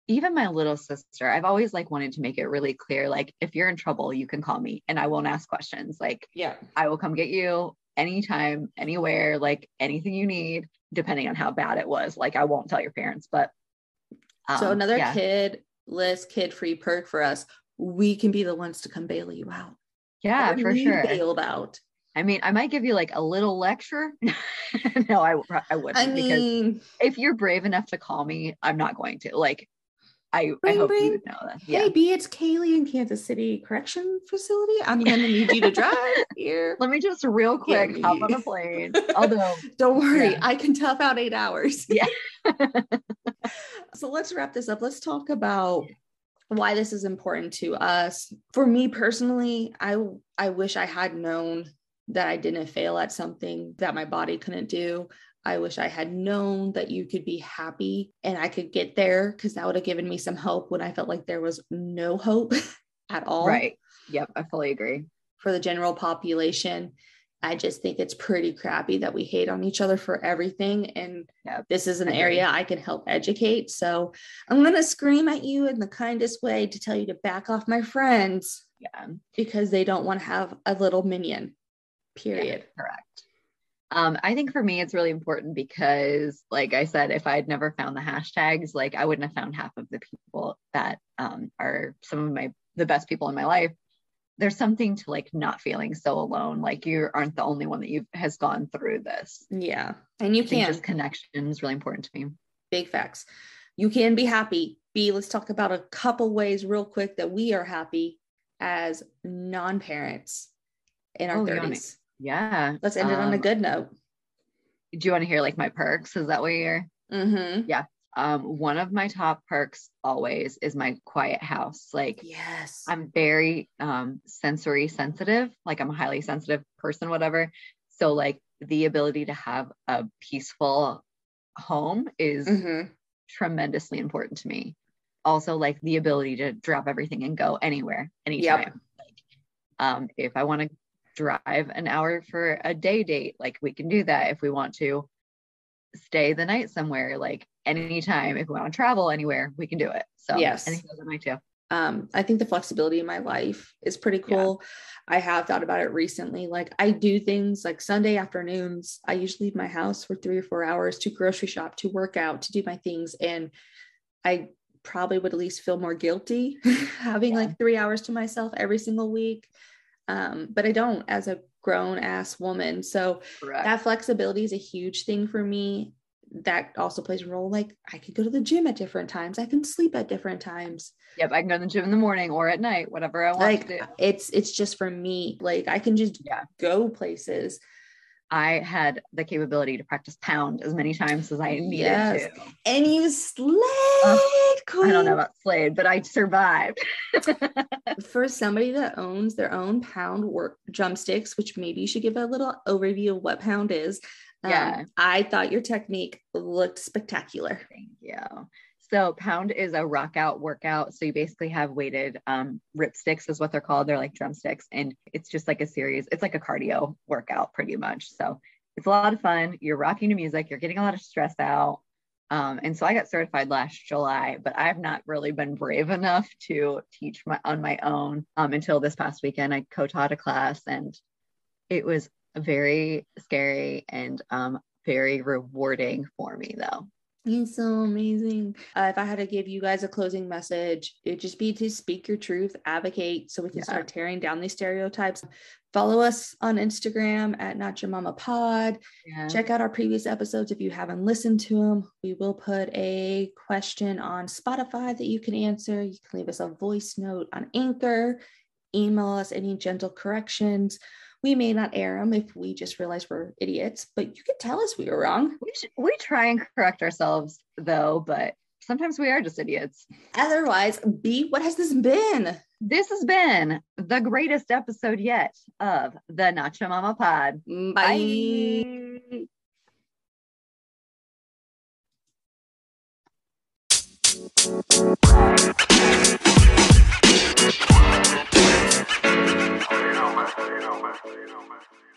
Speaker 2: even my little sister, I've always like wanted to make it really clear like if you're in trouble, you can call me and I won't ask questions. Like,
Speaker 1: yeah,
Speaker 2: I will come get you anytime, anywhere, like anything you need, depending on how bad it was. Like, I won't tell your parents, but
Speaker 1: um, so another yeah. kid list, kid free perk for us. We can be the ones to come bail you out.
Speaker 2: Yeah, for sure.
Speaker 1: Bailed out.
Speaker 2: I mean, I might give you like a little lecture. no, I, I wouldn't. I mean, because if you're brave enough to call me, I'm not going to. Like, I, I hope you would know that.
Speaker 1: Yeah. Hey, B, it's Kaylee in Kansas City Correction Facility. I'm going to need you to drive here.
Speaker 2: Let me just real quick hop on a plane. Although,
Speaker 1: don't worry, yeah. I can tough out eight hours.
Speaker 2: Yeah.
Speaker 1: so let's wrap this up. Let's talk about why this is important to us. For me personally, I I wish I had known that I didn't fail at something that my body couldn't do. I wish I had known that you could be happy and I could get there because that would have given me some hope when I felt like there was no hope at all.
Speaker 2: Right. Yep. I fully agree.
Speaker 1: For the general population, I just think it's pretty crappy that we hate on each other for everything. And yep. this is an area I can help educate. So I'm going to scream at you in the kindest way to tell you to back off my friends.
Speaker 2: Yeah.
Speaker 1: Because they don't want to have a little minion, period.
Speaker 2: Yeah, correct. Um, I think for me, it's really important because, like I said, if I had never found the hashtags, like I wouldn't have found half of the people that um, are some of my the best people in my life. There's something to like not feeling so alone like you aren't the only one that you has gone through this.
Speaker 1: Yeah and you can
Speaker 2: just connection is really important to me.
Speaker 1: Big facts. You can be happy. B let's talk about a couple ways real quick that we are happy as non-parents in our
Speaker 2: Oh,
Speaker 1: 30s
Speaker 2: yeah
Speaker 1: let's end it on a
Speaker 2: Um,
Speaker 1: good note
Speaker 2: do you want to hear like my perks is that what you're
Speaker 1: mm-hmm
Speaker 2: um one of my top perks always is my quiet house like
Speaker 1: yes
Speaker 2: I'm very um sensory sensitive, like I'm a highly sensitive person, whatever. So like the ability to have a peaceful home is
Speaker 1: mm-hmm.
Speaker 2: tremendously important to me. Also like the ability to drop everything and go anywhere, anytime. Like um if I want to drive an hour for a day date, like we can do that if we want to stay the night somewhere, like anytime if we want to travel anywhere, we can do it. So
Speaker 1: Yes.
Speaker 2: I think those are my two.
Speaker 1: um, I think the flexibility in my life is pretty
Speaker 2: Yeah.
Speaker 1: cool. I have thought about it recently. Like I do things like Sunday afternoons, I usually leave my house for three or four hours to grocery shop, to work out, to do my things. And I probably would at least feel more guilty having
Speaker 2: Yeah.
Speaker 1: like three hours to myself every single week. Um, but I don't as a grown ass woman. So
Speaker 2: Correct.
Speaker 1: that flexibility is a huge thing for me. That also plays a role. Like I could go to the gym at different times. I can sleep at different times.
Speaker 2: Yep, I can go to the gym in the morning or at night, whatever I want
Speaker 1: like
Speaker 2: to do.
Speaker 1: it's it's just for me like i can just
Speaker 2: Yeah.
Speaker 1: go places
Speaker 2: I had the capability to practice pound as many times as I needed
Speaker 1: Yes.
Speaker 2: to.
Speaker 1: and you slayed queen
Speaker 2: I don't know about slayed, but I survived.
Speaker 1: for somebody that owns their own pound work drumsticks which maybe you should give a little overview of what pound is Um,
Speaker 2: Yeah.
Speaker 1: i thought your technique looked spectacular
Speaker 2: Thank you. So pound is a rock out workout. So you basically have weighted um, Ripstix is what they're called. They're like drumsticks, and it's just like a series. It's like a cardio workout, pretty much. So it's a lot of fun. You're rocking to music. You're getting a lot of stress out. Um, and so I got certified last July, but I have not really been brave enough to teach my on my own um, until this past weekend. I co-taught a class, and it was very scary and um, very rewarding for me, though.
Speaker 1: It's so amazing. Uh, if I had to give you guys a closing message, it'd just be to speak your truth, advocate so we can
Speaker 2: Yeah.
Speaker 1: start tearing down these stereotypes. Follow us on Instagram at Not Your Mama Pod.
Speaker 2: Yeah.
Speaker 1: Check out our previous episodes if you haven't listened to them. We will put a question on Spotify that you can answer. You can leave us a voice note on Anchor, email us any gentle corrections. We may not air them if we just realize we're idiots, but you can tell us we were wrong.
Speaker 2: We, sh- we try and correct ourselves though, but sometimes we are just idiots.
Speaker 1: Otherwise, B, what has this been?
Speaker 2: This has been the greatest episode yet of the Nacho Mama Pod.
Speaker 1: Mm, bye.
Speaker 3: You know, man. You You know, man.